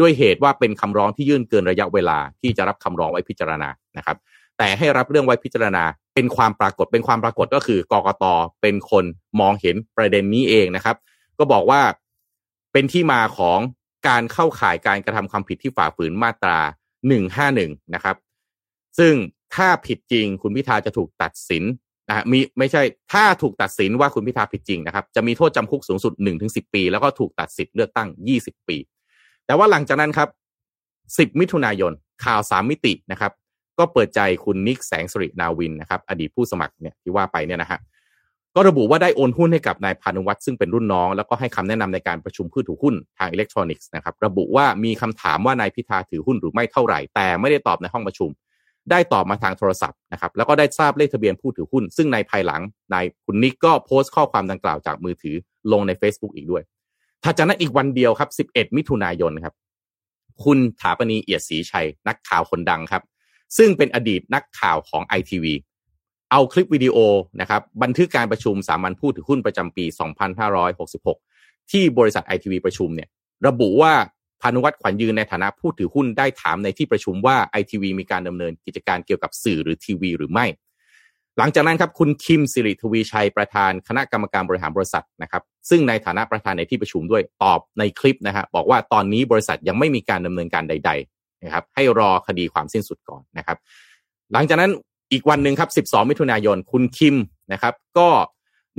[SPEAKER 2] ด้วยเหตุว่าเป็นคำร้องที่ยื่นเกินระยะเวลาที่จะรับคำร้องไว้พิจารณานะครับ แต่ให้รับเรื่องไว้พิจารณา เป็นความปรากฏเป็นความปรากฏก็คือกกตเป็นคนมองเห็นประเด็นนี้เองนะครับ ก็บอกว่า เป็นที่มาของการเข้าข่ายการกระทำความผิดที่ฝ่าฝืนมาตราหนึ่งห้าหนึ่งนะครับ ซึ่งถ้าผิดจริง คุณพิธาจะถูกตัดสินนะมีไม่ใช่ถ้าถูกตัดสินว่าคุณพิธาผิดจริงนะครับ จะมีโทษจำคุกสูงสุดหนึ่งถึงสิบปี แล้วก็ถูกตัดสิทธิ์เลือกตั้งยี่สิบปี แต่ว่าหลังจากนั้นครับสิบมิถุนายนข่าวสามมิตินะครับ ก็เปิดใจคุณนิกม์ แสงศิรินาวินนะครับ อดีตผู้สมัครเนี่ยที่ว่าไปเนี่ยนะฮะ ก็ระบุว่าได้โอนหุ้นให้กับนายภาณุวัฒน์ซึ่งเป็นรุ่นน้อง แล้วก็ให้คำแนะนำในการประชุมผู้ถือหุ้นทางอิเล็กทรอนิกส์นะครับระบุว่ามีคำถามว่านายพิธาถือหุ้นหรือไม่เท่าไหร่ แต่ไม่ได้ตอบในห้องประชุม ได้ตอบมาทางโทรศัพท์นะครับแล้วก็ได้ทราบเลขทะเบียนผู้ถือหุ้น ซึ่งในภายหลังนายคุณนิกก็โพสต์ข้อความดังกล่าวจากมือถือลงใน Facebook อีกด้วยถัดจากนั้นอีกวันเดียวครับ 11 มิถุนายนครับ คุณถาปณีเอียดศรีชัยนักข่าวคนดังครับ ซึ่งเป็นอดีตนักข่าวของไอทีวี เอาคลิปวิดีโอนะครับบันทึกการประชุมสามัญผู้ถือหุ้นประจำปี 2566 ที่บริษัทไอทีวีประชุมเนี่ยระบุว่าพานุวัตรขวัญยืนในฐานะผู้ถือหุ้นได้ถามในที่ประชุมว่าไอทีวีมีการดำเนินกิจการเกี่ยวกับสื่อหรือทีวีหรือไม่ หลังจากนั้นครับคุณคิมสิริทวีชัยประธานคณะกรรมการบริหารบริษัทนะครับซึ่งในฐานะประธานในที่ประชุมด้วยตอบในคลิปนะฮะบอกว่าตอนนี้บริษัทยังไม่มีการดำเนินการใด ๆ นะครับ ให้รอคดีความสิ้นสุดก่อนนะครับ หลังจากนั้น อีกวันหนึ่งครับ 12 มิถุนายน คุณคิมนะครับ ก็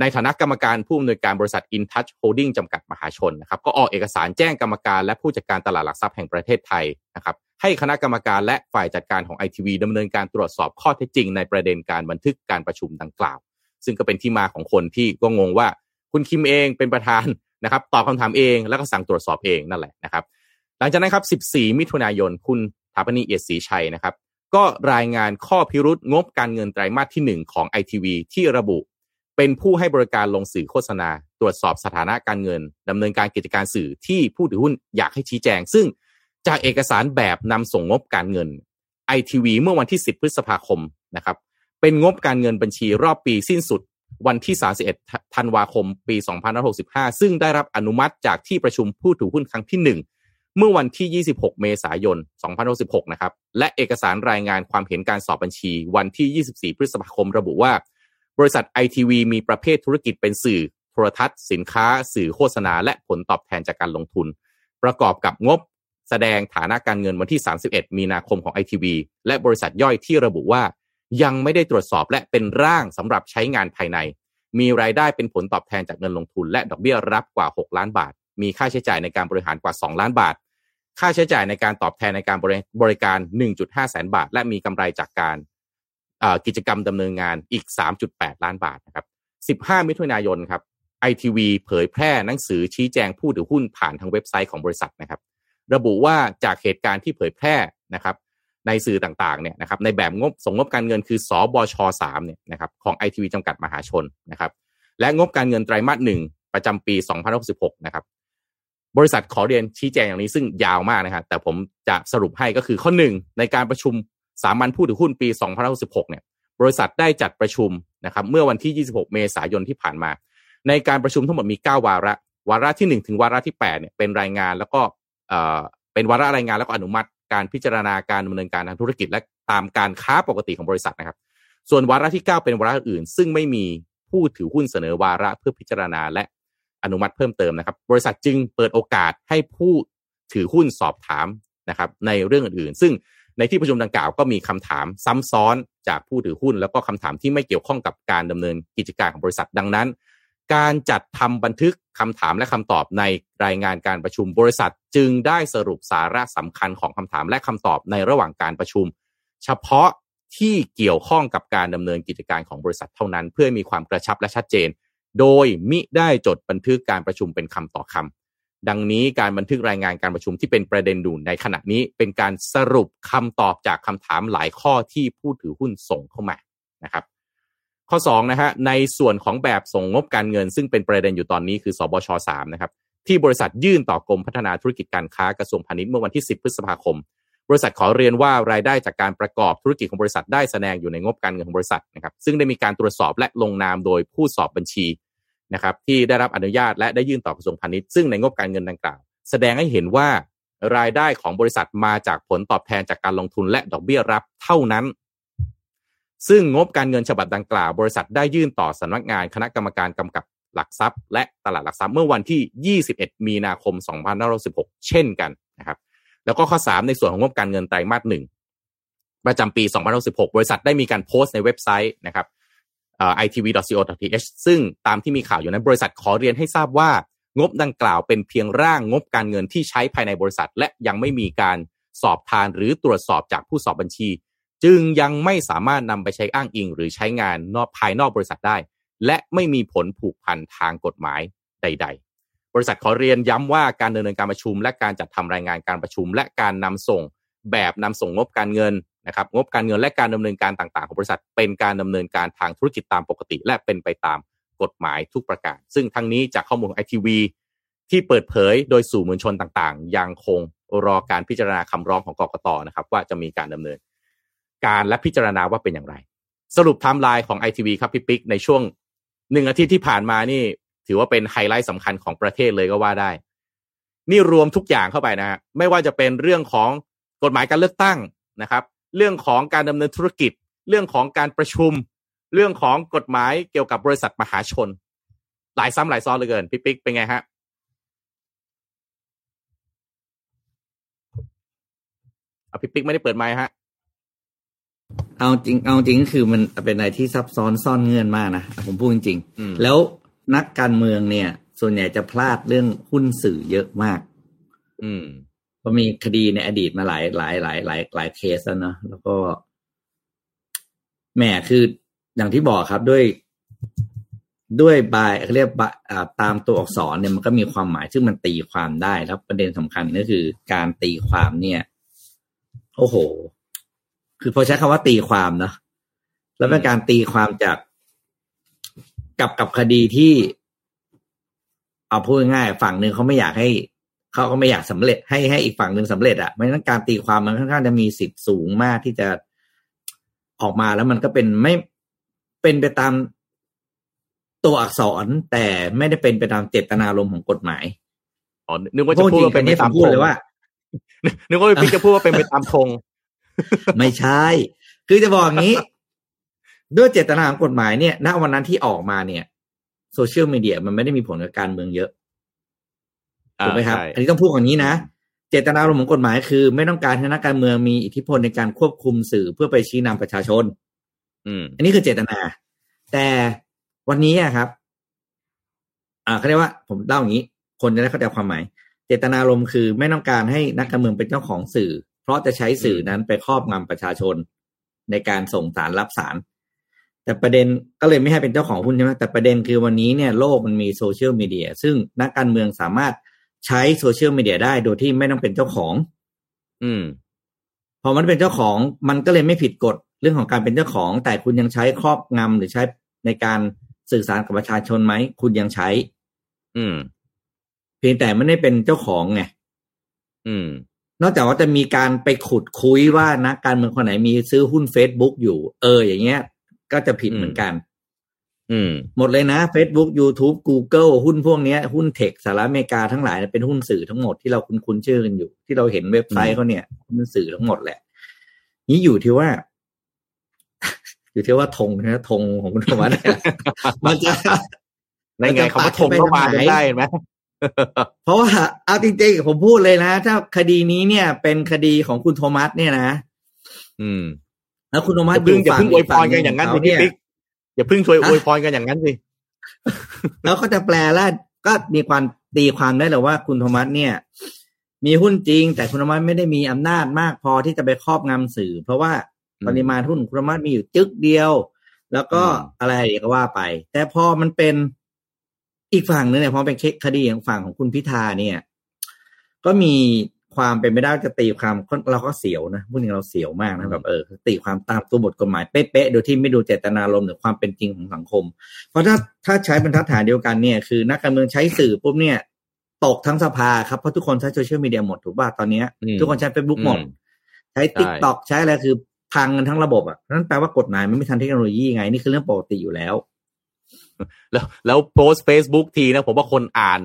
[SPEAKER 2] ในฐานะกรรมการผู้อำนวยการบริษัท InTouch Holding จำกัดมหาชนนะครับ ก็ออกเอกสารแจ้งกรรมการและผู้จัดการตลาดหลักทรัพย์แห่งประเทศไทยนะครับ ให้คณะกรรมการและฝ่ายจัดการของ ITV ดำเนินการตรวจสอบข้อเท็จจริง ในประเด็นการบันทึกการประชุมดังกล่าว ซึ่งก็เป็นที่มาของคนที่ก็งงว่า คุณคิมเองเป็นประธานนะครับตอบคำถามเองแล้วก็สั่งตรวจสอบเองนั่นแหละนะครับ หลังจากนั้นครับ 14 มิถุนายนคุณถาปณีเอียดศรีชัยนะครับ ก็รายงานข้อพิรุษงบการเงินไตรมาสที่ 1 ของ ITV ที่ระบุ เป็นผู้ให้บริการลงสื่อโฆษณา ตรวจสอบสถานะการเงินดำเนินการกิจการสื่อที่ผู้ถือหุ้นอยากให้ชี้แจง ซึ่งจากเอกสารแบบนำส่งงบการเงิน ITV เมื่อวันที่ 10 พฤษภาคมนะครับเป็นงบการเงินบัญชีรอบปีสิ้นสุดวันที่ 31 ธันวาคม ปี 2565 ซึ่งได้รับอนุมัติจากที่ประชุมผู้ถือหุ้นครั้งที่ 1 เมื่อวันที่ 26 เมษายน 2016 นะครับ และเอกสารรายงานความเห็นการสอบบัญชีวันที่ 24 พฤษภาคมระบุว่า บริษัทไอทีวีมีประเภทธุรกิจเป็นสื่อ โทรทัศน์ สินค้า สื่อโฆษณา และผลตอบแทนจากการลงทุน ประกอบกับงบแสดงฐานะการเงินวันที่ 31 มีนาคมของไอทีวีและบริษัทย่อยที่ระบุว่า ยังไม่ได้ตรวจสอบและเป็นร่างสำหรับใช้งานภายใน มีรายได้เป็นผลตอบแทนจากเงินลงทุน และดอกเบี้ยรับกว่า 6 ล้านบาทมีค่าใช้จ่ายในการบริหารกว่า 2 ล้านบาท ค่าใช้จ่ายในการตอบแทนในการบริการ 1.5 แสนบาท และมีกำไรจากการกิจกรรมดำเนินงานอีก 3.8 ล้านบาทนะครับ 15 มิถุนายนครับไอทีวีเผยแพร่หนังสือชี้แจงผู้ถือหุ้นผ่านทางเว็บไซต์ของบริษัทนะครับ ระบุว่าจากเหตุการณ์ที่เผยแพร่นะครับ ในสื่อต่างๆเนี่ยนะครับในแบบงบส่งงบการเงินคือสอบช3เนี่ยนะครับของไอทีวีจำกัดมหาชนนะครับ และงบการเงินไตรมาสหนึ่งประจำปี2566 นะครับ บริษัทขอเรียนชี้แจงอย่างนี้ซึ่งยาวมากนะครับแต่ผมจะสรุปให้ก็คือข้อหนึ่งในการประชุมสามัญผู้ถือหุ้นปี2016เนี่ย บริษัทได้จัดประชุมนะครับเมื่อวันที่ 26 เมษายนที่ผ่านมา ในการประชุมทั้งหมดมี 9 วาระ วาระที่ 1 ถึงวาระที่8เนี่ยเป็นรายงานแล้วก็เอ่อเป็นวาระรายงานแล้วก็อนุมัติ การพิจารณาการดำเนินการทางธุรกิจ และตามการค้าปกติของบริษัทนะครับ ส่วนวาระที่ 9 เป็นวาระอื่น ซึ่งไม่มีผู้ถือหุ้นเสนอวาระเพื่อพิจารณาและ อนุมัติเพิ่มเติมนะครับ บริษัทจึงเปิดโอกาสให้ผู้ถือหุ้นสอบถามนะครับ ในเรื่องอื่นๆ ซึ่งในที่ประชุมดังกล่าวก็มีคำถามซ้ำซ้อนจากผู้ถือหุ้น แล้วก็คำถามที่ไม่เกี่ยวข้องกับการดำเนินกิจการของบริษัทดังนั้น การจัดทำบันทึกคำถามและคำตอบในรายงานการประชุมบริษัท จึงได้สรุปสาระสำคัญของคำถามและคำตอบในระหว่างการประชุม เฉพาะที่เกี่ยวข้องกับการดำเนินกิจการของบริษัทเท่านั้น เพื่อมีความกระชับและชัดเจน โดยมิได้จดบันทึกการประชุมเป็นคำต่อคดังนี้การบันทึกรายงานการประชุมที่เป็นประเด็นดูในขณะนี้เป็นการสรุปคำตอบจากคำถามหลายข้อที่ผู้ถือหุ้นส่งเข้ามานะครับข้อ2นะฮะในส่วนของแบบส่งงบการเงิน ซึ่งเป็นประเด็นอยู่ตอนนี้คือสบช3นะครับที่บริษัทยื่นต่อกรมพัฒนาธุรกิจการค้ากระทรวงพาณิชย์เมื่อวันที่ 10 พฤษภาคม บริษัทขอเรียนว่ารายได้จากการประกอบธุรกิจของบริษัทได้แสดงอยู่ในงบการเงินของบริษัทนะครับ ซึ่งได้มีการตรวจสอบและลงนามโดยผู้สอบบัญชีนะครับที่ได้รับอนุญาตและได้ยื่นต่อกระทรวงพาณิชย์ซึ่งในงบการเงินดังกล่าว แสดงให้เห็นว่ารายได้ของบริษัทมาจากผลตอบแทนจากการลงทุนและดอกเบี้ยรับเท่านั้น ซึ่งงบการเงินฉบับดังกล่าว บริษัทได้ยื่นต่อสำนักงานคณะกรรมการกำกับหลักทรัพย์ และตลาดหลักทรัพย์เมื่อวันที่ 21 มีนาคม 2516 เช่นกันนะครับ แล้วก็ข้อ 3 ในส่วนของงบการเงินไตรมาสหนึ่งประจำปี2516 บริษัทได้มีการโพสต์ในเว็บไซต์นะครับ itv.co.th ซึ่งตามที่มีข่าวอยู่นั้น บริษัทขอเรียนให้ทราบว่า งบดังกล่าวเป็นเพียงร่างงบการเงินที่ใช้ภายในบริษัท และยังไม่มีการสอบทานหรือตรวจสอบจากผู้สอบบัญชี จึงยังไม่สามารถนำไปใช้อ้างอิง หรือใช้งานนอกภายนอกบริษัทได้ และไม่มีผลผูกพันทางกฎหมายใดๆ บริษัทขอเรียนย้ำว่าการดำเนินการประชุม และการจัดทำรายงานการประชุม และการนำส่งแบบนำส่งงบการเงินนะครับงบการเงินและการดำเนินการต่างๆ ของบริษัท เป็นการดำเนินการทางธุรกิจตามปกติ และเป็นไปตามกฎหมายทุกประการ ซึ่งทั้งนี้จากข้อมูลของไอทีวีที่เปิดเผยโดยสื่อมวลชนต่างๆ ยังคงรอการพิจารณาคำร้องของกกตนะครับ ว่าจะมีการดำเนิน การและพิจารณาว่าเป็นอย่างไร สรุปไทม์ไลน์ของไอทีวีครับพี่ปิ๊กในช่วงหนึ่งอาทิตย์ที่ผ่านมานี่ ถือว่าเป็นไฮไลท์สำคัญของประเทศเลยก็ว่าได้ นี่รวมทุกอย่างเข้าไปนะฮะไม่ว่าจะเป็นเรื่องของกฎหมายการเลือกตั้งนะครับ เรื่องของการดำเนินธุรกิจ เรื่องของการประชุม เรื่องของกฎหมายเกี่ยวกับบริษัทมหาชน หลายซ้ำหลายซ้อนเลยเกินพี่ปิ๊กเป็นไงฮะเอาพี่ปิ๊กไม่ได้เปิดไมค์ฮะ
[SPEAKER 3] เอาจริง เอาจริงคือมันเป็นอะไรที่ซับซ้อนซ่อนเงื่อนมากนะ ผมพูดจริงๆแล้ว นักการเมืองเนี่ย ส่วนใหญ่จะพลาดเรื่องหุ้นสื่อเยอะมาก
[SPEAKER 2] อืม
[SPEAKER 3] ก็มีคดีในอดีตมาหลายหลายหลายหลายหลายเคสแล้วเนาะแล้วก็แหมคืออย่างที่บอกครับด้วยด้วยบายเขาเรียกตามตัวอักษรเนี่ยมันก็มีความหมายซึ่งมันตีความได้แล้วประเด็นสำคัญก็คือการตีความเนี่ย โอ้โห คือพอใช้คำว่าตีความเนาะแล้วเป็นการตีความจาก กับกับคดีที่เอาพูดง่ายฝั่งหนึ่งเขาไม่อยากให้เขาก็ไม่อยากสำเร็จให้ให้อีกฝั่งหนึ่งสำเร็จอะ่ะไม่งั้นการตีความมันค่อนข้างจะมีสิทธิ์สูงมากที่จะออกมาแล้วมันก็เป็นไม่เป็นไปตามตัวอักษรแต่ไม่ได้เป็นไปตามเจตนารมณ์ของกฎหมาย
[SPEAKER 2] อ๋อนึกว่าจะพูดว่าเป็นไปตาม
[SPEAKER 3] ธงเลยว่า
[SPEAKER 2] นึกว่าพี่จะพูดว่าเป็นไปตามธง
[SPEAKER 3] ไม่ใช่ คือจะบอกอย่างนี้ ด้วยเจตนาของกฎหมายเนี่ยณวันนั้นที่ออกมาเนี่ยโซเชียลมีเดียมันไม่ได้มีผลกับการเมืองเยอะถูกไหมครับ อันนี้ต้องพูดอย่างนี้นะ เจตนารมณ์ของกฎหมายคือ ไม่ต้องการให้นักการเมืองมีอิทธิพลในการควบคุมสื่อเพื่อไปชี้นำประชาชน
[SPEAKER 2] อืม
[SPEAKER 3] อันนี้คือเจตนา แต่วันนี้ครับ อ่าเขาเรียกว่า ผมเล่าอย่างนี้ คนจะได้เข้าใจความหมาย เจตนารมณ์คือไม่ต้องการให้นักการเมืองเป็นเจ้าของสื่อ เพราะจะใช้สื่อนั้นไปครอบงำประชาชน ในการส่งสารรับสาร แต่ประเด็นก็เลยไม่ให้เป็นเจ้าของหุ้นใช่ไหมแต่ประเด็นคือวันนี้เนี่ยโลกมันมีโซเชียลมีเดียซึ่งนักการเมืองสามารถใช้โซเชียลมีเดียได้โดยที่ไม่ต้องเป็นเจ้าของ
[SPEAKER 2] อืม
[SPEAKER 3] พอมันเป็นเจ้าของมันก็เลยไม่ผิดกฎเรื่องของการเป็นเจ้าของ แต่คุณยังใช้ครอบงำหรือใช้ในการสื่อสารกับประชาชนไหม คุณยังใช้
[SPEAKER 2] อืม
[SPEAKER 3] เพียงแต่ไม่ได้เป็นเจ้าของไง
[SPEAKER 2] อืม
[SPEAKER 3] นอกจากว่าจะมีการไปขุดคุยว่านักการเมืองคนไหนมีซื้อหุ้นเฟซบุ๊กอยู่ เออ อย่างเงี้ย ก็จะผิดเหมือนกันหมดเลยนะ Facebook YouTube Google หุ้นพวกนี้หุ้นเทคสหรัฐอเมริกาทั้งหลายเป็นหุ้นสื่อทั้งหมดที่เราคุ้นๆชื่อกันอยู่ ที่เราเห็นเว็บไซต์เขาเนี่ยหุ้นสื่อทั้งหมดแหละ นี้อยู่ที่ว่า อยู่ที่ว่าธงนะธงของคุณธรรมะมันจะ
[SPEAKER 2] ในไงเขาว่าธงเข้ามาได้ไหม
[SPEAKER 3] เพราะว่าเอาจริงๆผมพูดเลยนะ ถ้าคดีนี้เนี่ย เป็นคดีของคุณโทมัสเนี่ยนะ
[SPEAKER 2] อืม
[SPEAKER 3] แล้วคุณโทมัส
[SPEAKER 2] พึ่งอย่าพึ่งอวยพรกันอย่างนั้นพี่ปิ๊กอย่าพึ่งช่วยอวยพรกันอย่างนั้นสิ
[SPEAKER 3] แล้วก็จะแปลแล้วก็มีความตีความได้เลยว่าคุณโทมัสเนี่ย มีหุ้นจริง แต่คุณโทมัสไม่ได้มีอำนาจมากพอที่จะไปครอบงำสื่อ เพราะว่าปริมาณหุ้นคุณโทมัสมีอยู่จึกเดียว แล้วก็อะไรก็ว่าไป แต่พอมันเป็นอีกฝั่งนึงเนี่ยพอเป็นคดีของฝั่งของคุณพิธาเนี่ย ก็มี ความเป็นไม่ได้จะตีความเราก็เสียวนะพูดถึงเราเสียวมากนะแบบเออตีความตามตัวบทกฎหมายเป๊ะๆโดยที่ไม่ดูเจตนารมณ์หรือความเป็นจริงของสังคม เพราะถ้าถ้าใช้บรรทัดฐานเดียวกันเนี่ยคือ นักการเมืองใช้สื่อปุ๊บเนี่ย ตกทั้งสภาครับเพราะทุกคนใช้โซเชียลมีเดียหมดถูกป่ะตอนนี้
[SPEAKER 2] อืม
[SPEAKER 3] ทุกคนใช้เฟซบุ๊กหมด
[SPEAKER 2] อืม
[SPEAKER 3] ใช้ติ๊กต็อกใช้อะไรคือพังกันทั้งระบบอะนั่นแปลว่ากฎหมายมันไม่ทันเทคโนโลยีไงนี่คือเรื่องปกติอยู่แล้ว
[SPEAKER 2] แล้วแล้วโพสเฟซบุ๊กทีนะผมว่าคนอ่าน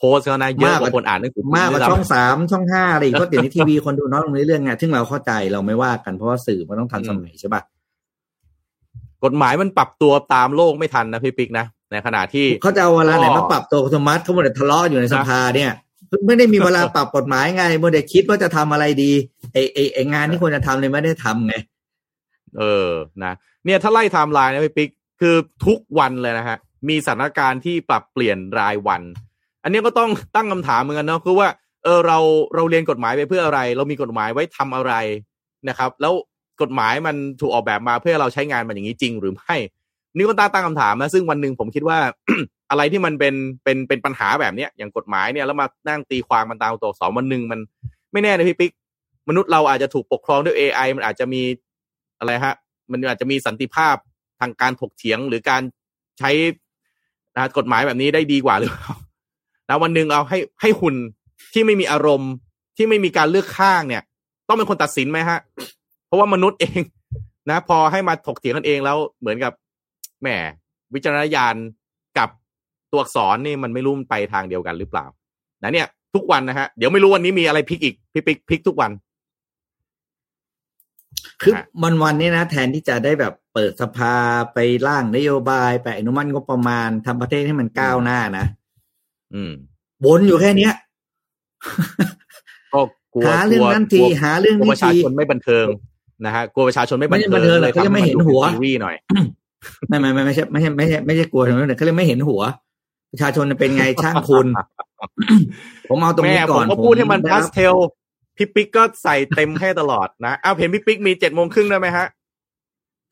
[SPEAKER 2] โพสเขานะเยอะกว่าคนอ่านหนังสือ
[SPEAKER 3] มากกว่า
[SPEAKER 2] ด้วยซ้ำ
[SPEAKER 3] ช่องสามช่องห้าอะไรอีกเพราะเดี๋ยวนี้ทีวีคนดูน้อยลงเรื่อยๆไงซึ่งเราเข้าใจเราไม่ว่ากันเพราะว่าสื่อมันต้องทันสมัยใช่ป่ะ
[SPEAKER 2] กฎหมายมันปรับตัวตามโลกไม่ทันนะพี่ปิ๊กนะในขณะที่
[SPEAKER 3] เขาจะเอาเวลาไหน
[SPEAKER 2] ก็
[SPEAKER 3] มาปรับตัวอัตโนมัติเขาหมดแต่ทะเลาะอยู่ในสภาเนี่ยไม่ได้มีเวลาปรับกฎหมายไงมัวแต่คิดว่าจะทำอะไรดีไอ้ไอ้ไอ้งานที่ควรจะทำเลยไม่ได้ทำไง
[SPEAKER 2] เออนะเนี่ยถ้าไล่ไทม์ไลน์นะพี่ปิ๊กคือทุกวันเลยนะฮะมีสถานการณ์ที่ปรับเปลี่ยนรายวัน อันนี้ก็ต้องตั้งคำถามเหมือนกันเนาะคือว่าเออเราเราเรียนกฎหมายไปเพื่ออะไร เรามีกฎหมายไว้ทำอะไรนะครับ แล้วกฎหมายมันถูกออกแบบมาเพื่อเราใช้งานมันอย่างนี้จริงหรือไม่นี่ก็ตั้งตั้งคำถามนะซึ่งวันหนึ่งผมคิดว่าอะไรที่มันเป็นเป็นเป็นปัญหาแบบเนี้ยอย่างกฎหมายเนี่ยแล้วมานั่งตีความมันตามตัวสอักษรวันหนึ่งมันไม่แน่นะพี่ปิ๊กมนุษย์เราอาจจะถูกปกครองด้วย AI มันอาจจะมีอะไรฮะ มันอาจจะมีสันติภาพทางการถกเถียงหรือการใช้นะกฎหมายแบบนี้ได้ดีกว่าหรือเปล่า นะวันหนึ่งเอาให้ให้หุ่นที่ไม่มีอารมณ์ที่ไม่มีการเลือกข้างเนี่ย ต้องเป็นคนตัดสินไหมฮะ เพราะว่ามนุษย์เอง นะ พอให้มาถกเถียงกันเองแล้วเหมือนกับแหมวิจารณญาณกับตัวอักษรนี่มันไม่รู้มันไปทางเดียวกันหรือเปล่า นะเนี่ย ทุกวันนะฮะเดี๋ยวไม่รู้วันนี้มีอะไรพลิกอีกพี่ปิ๊กพลิกทุกวัน
[SPEAKER 3] คือ
[SPEAKER 2] ฮะ
[SPEAKER 3] วันวันๆนี้นะแทนที่จะได้แบบเปิดสภาไปร่างนโยบายไปอนุมัติงบประมาณทำประเทศให้มันก้าวหน้านะ
[SPEAKER 2] อืม
[SPEAKER 3] บนอยู่แค่เนี้ย
[SPEAKER 2] ก็กลัว
[SPEAKER 3] หาเรื่องนั้นที
[SPEAKER 2] กลัว
[SPEAKER 3] หาเรื่อง
[SPEAKER 2] กลัว
[SPEAKER 3] นี้
[SPEAKER 2] ประชา
[SPEAKER 3] ที
[SPEAKER 2] ชนไม่บันเทิงนะฮะกลัวประชาชนไม่บัน
[SPEAKER 3] ไม่
[SPEAKER 2] เทิง
[SPEAKER 3] ใช่บันเทิงหรอก
[SPEAKER 2] ลย
[SPEAKER 3] เขายังไม่เห็นหัว
[SPEAKER 2] ทีวีหน่อย
[SPEAKER 3] ไม่ไม่ไม่ไม่ใช่ไม่ใช่ไม่ใช่ไม่ใช่กลัวนะเขาเรียกไม่เห็นหัว ประชาชนเป็นไงช่างคุณ ผมเอาตรง
[SPEAKER 2] แม่
[SPEAKER 3] นี้
[SPEAKER 2] ผ
[SPEAKER 3] ก่อ
[SPEAKER 2] ม
[SPEAKER 3] น
[SPEAKER 2] ก็พูดให้มัน
[SPEAKER 3] ได้
[SPEAKER 2] พา
[SPEAKER 3] รับ
[SPEAKER 2] สเทลพี่ปิ๊กก็ใส่เต็มให้ตลอดนะเอาเห็นพี่ปิ๊กมีเจ็ดโมงครึ่งได้ไหมฮะ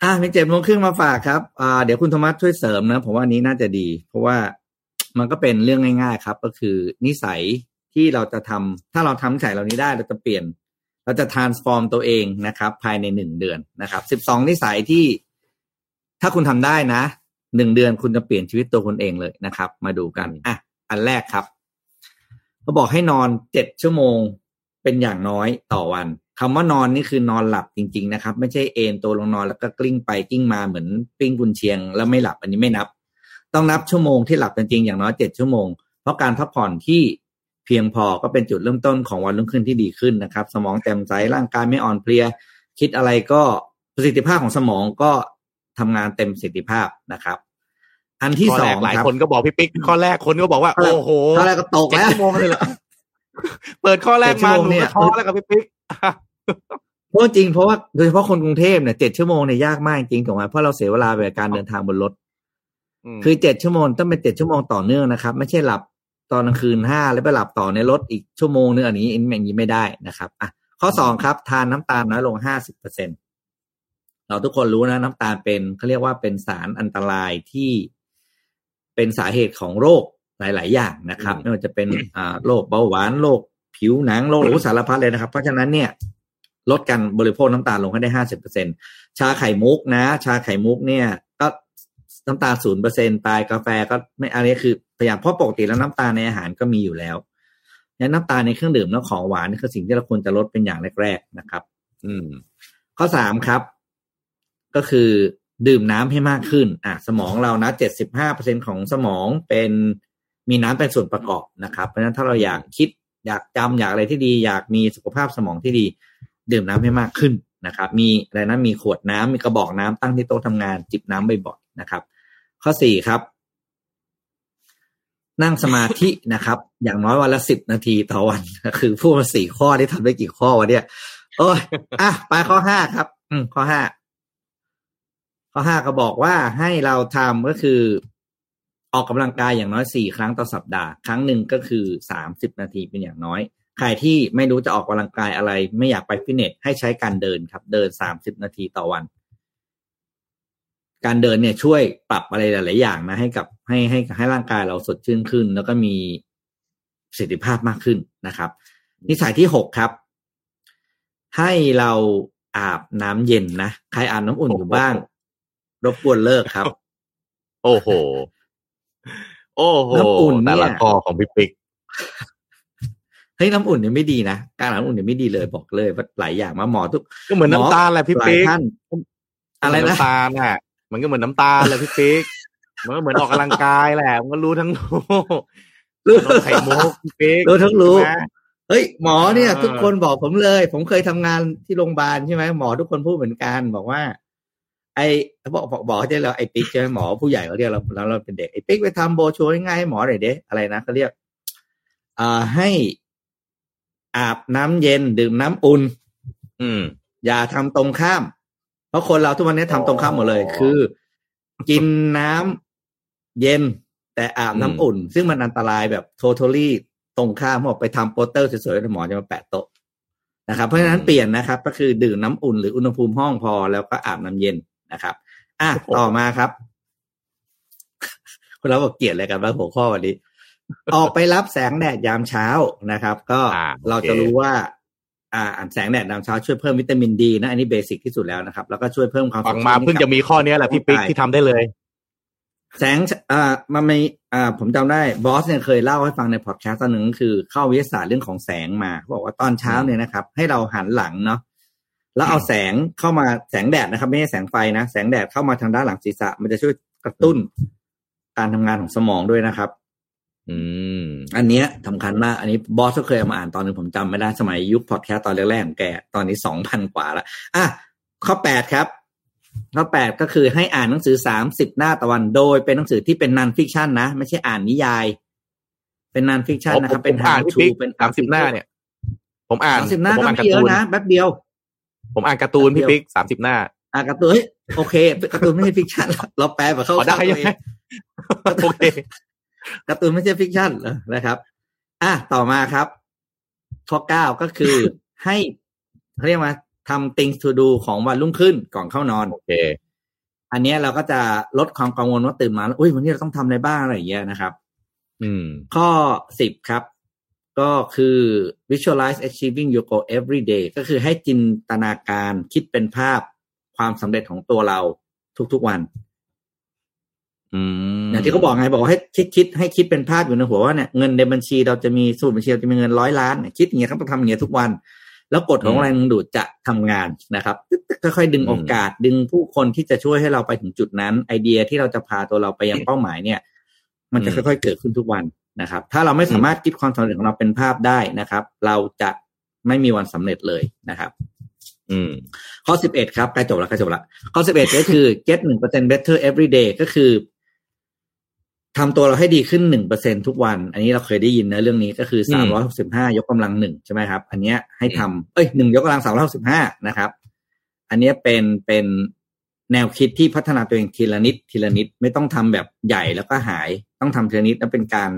[SPEAKER 3] อ่ามีเจ็ดโมงครึ่งมาฝากครับอ่าเดี๋ยวคุณโทมัสช่วยเสริมนะผมว่าอันนี้น่าจะดี เพราะว่า มันก็เป็นเรื่องง่าย ๆ ครับ ก็คือนิสัยที่เราจะทำถ้าเราทำนิสัยเหล่านี้ได้เราจะเปลี่ยน เราจะ transform ตัวเองนะครับ ภายในหนึ่งเดือนนะครับสิบสองนิสัยที่ ถ้าคุณทำได้นะหนึ่งเดือนคุณจะเปลี่ยนชีวิตตัวคุณเองเลยนะครับ มาดูกันอะอันแรกครับเขาบอกให้นอนเจ็ดชั่วโมงเป็นอย่างน้อยต่อวันคำว่านอนนี่คือนอนหลับจริง ๆ นะครับ ไม่ใช่เอนตัวลงนอนแล้วก็กลิ้งไปกลิ้งมาเหมือนปิ้งกุนเชียง แล้วไม่หลับอันนี้ไม่นับ ต้องนับชั่วโมงที่หลับจริงๆอย่างน้อยเจ็ดชั่วโมง เพราะการพักผ่อนที่เพียงพอก็เป็นจุดเริ่มต้นของวันรุ่งขึ้นที่ดีขึ้นนะครับ สมองแจ่มใสร่างกายไม่อ่อนเพลีย คิดอะไรก็ประสิทธิภาพของสมองก็ทำงานเต็มประสิทธิภาพนะครับ อันที่
[SPEAKER 2] ข้อ
[SPEAKER 3] สอ
[SPEAKER 2] แรงกหลาย
[SPEAKER 3] ครับ
[SPEAKER 2] คนก็บอกพี่ปิ๊กข้อแรกคนก็บอกว่า
[SPEAKER 3] ข้อแรก
[SPEAKER 2] โอ้โห
[SPEAKER 3] ข้อแรกก็ตก
[SPEAKER 2] เจ็ด
[SPEAKER 3] แล้ว
[SPEAKER 2] ชั่วโมงเลยเหรอเปิดข้อแรกมา
[SPEAKER 3] เจ็ดชั่ว
[SPEAKER 2] ห
[SPEAKER 3] โม
[SPEAKER 2] นู
[SPEAKER 3] งเนี่
[SPEAKER 2] ก็
[SPEAKER 3] ย
[SPEAKER 2] ท้อแล้วกับพี่ปิ๊ก
[SPEAKER 3] เพราะจริงเพราะว่าโดยเฉพาะคนกรุงเทพเนี่ยเจ็ดชั่วโมงเนี่ยยากมากจริงถูกไหมเพราะเราเสียเวลาไปกับการเดินทางบนรถ
[SPEAKER 2] ม
[SPEAKER 3] คือเจ็ดชั่วโมงต้องเป็นเจ็ดชั่วโมงต่อเนื่องนะครับ ไม่ใช่หลับตอนกลางคืนห้าแล้วไปหลับต่อในรถอีกชั่วโมงนึงอันนี้อันนี้ไม่ได้นะครับอะข้อสองครับ ทานน้ำตาลน้อยลงห้าสิบเปอร์เซ็นเราทุกคนรู้นะน้ำตาลเป็นเขาเรียกว่าเป็นสารอันตรายที่เป็นสาเหตุของโรคหลาย ๆ อย่างนะครับไม่ว่าจะเป็นอ่าโรคเบาหวานโรคผิวหนังโรคโอ้สารพัดเลยนะครับ เพราะฉะนั้นเนี่ยลดการบริโภคน้ำตาลลงให้ได้ห้าสิบเปอร์เซ็นชาไข่มุกนะ ชาไข่มุกเนี่ยก็ น้ำตาศูนย์เปอร์เซ็นตายกาแฟก็ไม่อะไรคือพยายามเพราะปกติแล้วน้ำตาลในอาหารก็มีอยู่แล้วและน้ำตาลในเครื่องดื่มและของหวานนี่คือสิ่งที่เราควรจะลดเป็นอย่างแรก ๆนะครับ
[SPEAKER 2] อืม
[SPEAKER 3] ข้อสามครับ ก็คือดื่มน้ำให้มากขึ้น อะ สมองเรานะเจ็ดสิบห้าเปอร์เซ็นของสมองเป็นมีน้ำเป็นส่วนประกอบนะครับ เพราะฉะนั้นถ้าเราอยากคิด อยากจำอยากอะไรที่ดี อยากมีสุขภาพสมองที่ดี ดื่มน้ำให้มากขึ้นนะครับ มีอะไรนะมีขวดน้ำมีกระบอกน้ำตั้งที่โต๊ะทำงาน จิบน้ำบ่อยๆนะครับ ข้อสี่ครับ นั่งสมาธินะครับ อย่างน้อยวันละสิบนาทีต่อวันคือพูดมาสี่ข้อที่ทำได้กี่ข้อวะเนี่ยโอ้ยอะไปข้อห้าครับ อืมข้อห้าข้อห้าก็บอกว่าให้เราทำก็คือออกกำลังกายอย่างน้อยสี่ครั้งต่อสัปดาห์ ครั้งหนึ่งก็คือสามสิบนาทีเป็นอย่างน้อย ใครที่ไม่รู้จะออกกำลังกายอะไร ไม่อยากไปฟิตเนสให้ใช้การเดินครับ เดินสามสิบนาทีต่อวัน การเดินเนี่ยช่วยปรับอะไรหลาย ๆ อย่างนะให้กับให้ให้ให้ร่างกายเราสดชื่นขึ้น แล้วก็มีประสิทธิภาพมากขึ้นนะครับ นิสัยที่หกครับ ให้เราอาบน้ำเย็นนะใครอาบน้ำอุ่นอยู่บ้าง รบกวนเลิกครับ
[SPEAKER 2] โอ้โห โอ้โห
[SPEAKER 3] น้ำอุ่นเนี่ย
[SPEAKER 2] แต่ละข้อของพี่ปิ๊ก
[SPEAKER 3] เฮ้ยน้ำอุ่นเนี่ยไม่ดีนะการอาบน้ำอุ่นเนี่ยไม่ดีเลยบอกเลยว่าหลายอย่างมาหมอทุก
[SPEAKER 2] ก็เหมือนน้ำตาลแหละพี่
[SPEAKER 3] หลาย
[SPEAKER 2] ปิ๊ก
[SPEAKER 3] ท่านอะไร
[SPEAKER 2] เหมื
[SPEAKER 3] นะ
[SPEAKER 2] น้ำตาลน่ะ มันก็เหมือนน้ำตาลแหละพี่ปิ๊กมันก็เหมือนออกกำลังกายแหละมันก็รู้ทั้งรู้
[SPEAKER 3] รู้
[SPEAKER 2] นมไข่มุกพี่ปิ๊ก
[SPEAKER 3] รู้ทั้งรู้
[SPEAKER 2] ใช่ไหม
[SPEAKER 3] เฮ้ยหมอเนี่ย
[SPEAKER 2] เออ
[SPEAKER 3] ทุกคนบอกผมเลย ผมเคยทำงานที่โรงพยาบาลใช่ไหมหมอทุกคนพูดเหมือนกันบอกว่า ไอ้บอกบอกบอกเขาจะเราไอ้ปิ๊กใช่ไหมหมอผู้ใหญ่เขาเรียกเราเราเราเป็นเด็กไอ้ปิ๊กไปทำโบรชัวร์ง่ายๆให้หมอหน่อยเด้อะไรนะเขาเรียกอ่าให้อาบน้ำเย็นดื่มน้ำอุ่น
[SPEAKER 2] อืม
[SPEAKER 3] อย่าทำตรงข้าม เพราะคนเราทุกวันนี้ทำตรงข้ามหมดเลย
[SPEAKER 2] อ๋อ
[SPEAKER 3] คือ กินน้ำเย็นแต่อาบน้ำ
[SPEAKER 2] อืม
[SPEAKER 3] อุ่น ซึ่งมันอันตรายแบบ totally ตรงข้ามบอกไปทำโปสเตอร์สวยๆหมอจะมาแปะโต๊ะนะครับเพราะฉะนั้นเปลี่ยนนะครับ ก็คือดื่มน้ำอุ่นหรืออุณหภูมิห้องพอแล้วก็อาบน้ำเย็นนะครับ อะต่อมาครับคุณเราบอกเกลียดอะไรกันบ้างหัวข้อวันนี้ ออกไปรับแสงแดดยามเช้านะครับ ก็
[SPEAKER 2] อ่าโอเค
[SPEAKER 3] เราจะรู้ว่า อ่าแสงแดดยามเช้าช่วยเพิ่มวิตามินดีนะอันนี้เบสิกที่สุดแล้วนะครับ แล้วก็ช่วยเพิ่มความ
[SPEAKER 2] ฟัง
[SPEAKER 3] สดชื่น
[SPEAKER 2] มา
[SPEAKER 3] ให้กับ
[SPEAKER 2] เพิ่งจะมีข้อเนี้ยแหละพี่ปิ๊ก
[SPEAKER 3] ร่างกาย
[SPEAKER 2] ที่ทำได้เลย
[SPEAKER 3] แสงอ่ามันมีอ่าผมจำได้บอสเนี่ยเคยเล่าให้ฟังในพอดแคสต์ตอนหนึ่งก็คือเข้าวิทยาศาสตร์เรื่องของแสงมาเขาบอกว่าตอนเช้าเนี่ยนะครับ ให้เราหันหลังเนาะแล้วเอาแสงเข้ามาแสงแดดนะครับ ไม่ใช่แสงไฟนะ แสงแดดเข้ามาทางด้านหลังศีรษะ มันจะช่วยกระตุ้นการทำงานของสมองด้วยนะครับ
[SPEAKER 2] อืม
[SPEAKER 3] อันเนี้ยสำคัญมากอันนี้บอสก็เคยเอามาอ่านตอนหนึงผมจำไม่ได้สมัยยุคพอดแคสต์ตอนแรกๆของแก ตอนนี้สองพันกว่าละอะข้อแปดครับ ข้อแปดก็คือให้อ่านหนังสือสามสิบหน้าต่อวันโดยเป็นหนังสือที่เป็นนันฟิกชันนะ ไม่ใช่อ่านนิยาย เป็นนันฟิกชันนะครับ เป็น
[SPEAKER 2] ผมอ่าน
[SPEAKER 3] how
[SPEAKER 2] พี่
[SPEAKER 3] to
[SPEAKER 2] ปิ๊ก
[SPEAKER 3] เป็น
[SPEAKER 2] สามสิบหน้าเนี่ย ผมอ่าน
[SPEAKER 3] สามสิบหน้า
[SPEAKER 2] ผม
[SPEAKER 3] ก็
[SPEAKER 2] อ่าน
[SPEAKER 3] ไม่
[SPEAKER 2] การ์
[SPEAKER 3] เย
[SPEAKER 2] ตู
[SPEAKER 3] อะ
[SPEAKER 2] น
[SPEAKER 3] นะแป๊บเดียว
[SPEAKER 2] ผมอ่านการ์ตูนพี่ปิ๊กสามสิบหน้า
[SPEAKER 3] อ่านการ์ตูนเฮ้ยโอเคการ์ตูนไม่ใช่ฟิกชันเราแปลแบบเข้า
[SPEAKER 2] อ๋อได้
[SPEAKER 3] ข้างตัว
[SPEAKER 2] ใช่
[SPEAKER 3] เอ
[SPEAKER 2] ไหม
[SPEAKER 3] ง
[SPEAKER 2] โอเค
[SPEAKER 3] การ์ตูนไม่ใช่ฟิกชันเหรอนะครับ อะต่อมาครับข้อเก้าก็คือให้เขาเรียกว่าทำ things to do ของวันรุ่งขึ้นก่อนเข้านอน
[SPEAKER 2] โอเค
[SPEAKER 3] อันเนี้ยเราก็จะลดความกังวลว่าตื่นมาแล้วอุ้ยวันนี้เราต้องทำอะไรบ้างอะไรอย่างเงี้ยนะครับ
[SPEAKER 2] อืม
[SPEAKER 3] ข้อสิบครับ ก็คือ visualize achieving your goal every day ก็คือให้จินตนาการคิดเป็นภาพความสำเร็จของตัวเราทุกๆวัน
[SPEAKER 2] อืม
[SPEAKER 3] อย่างที่เขาบอกไงบอกว่าให้คิดคิดให้คิดเป็นภาพอยู่ในหัวว่าเนี่ยเงินในบัญชีเราจะมีสมุดบัญชีเราจะมีเงินร้อยล้านเนี่ยคิดอย่างเงี้ยครับต้องทำอย่างเงี้ยทุกวัน แล้วกฎของแรงดึงดูดจะทำงานนะครับค่อยๆดึงโอกาสดึงผู้คนที่จะช่วยให้เราไปถึงจุดนั้น ไอเดียที่เราจะพาตัวเราไปยังเป้าหมายเนี่ย มันจะค่อยๆเกิดขึ้นทุกวันนะครับ ถ้าเราไม่สามารถคิดความสำเร็จของเราเป็นภาพได้นะครับ เราจะไม่มีวันสำเร็จเลยนะครับ
[SPEAKER 2] อืม
[SPEAKER 3] ข้อสิบเอ็ดครับใกล้จบแล้วใกล้จบแล้วข้อสิบเอ็ดก็คือ get หนึ่งเปอร์เซ็น better every day ก็คือ ทำตัวเราให้ดีขึ้นหนึ่งเปอร์เซ็นทุกวัน อันนี้เราเคยได้ยินนะเรื่องนี้ก็คือ
[SPEAKER 2] อื
[SPEAKER 3] สาม
[SPEAKER 2] ม
[SPEAKER 3] ร้อยหกสิบห้ายกกำลังหนึ่งใช่ไหมครับ อันเนี้ยให้ทำเอ้ยหนึ่งยกกำลังสามร้อยหกสิบห้านะครับ อันเนี้ยเป็นเป็นแนวคิดที่พัฒนาตัวเองทีละนิดทีละนิดไม่ต้องทำแบบใหญ่แล้วก็หายต้องทำทีละนิดแล้วเป็นการ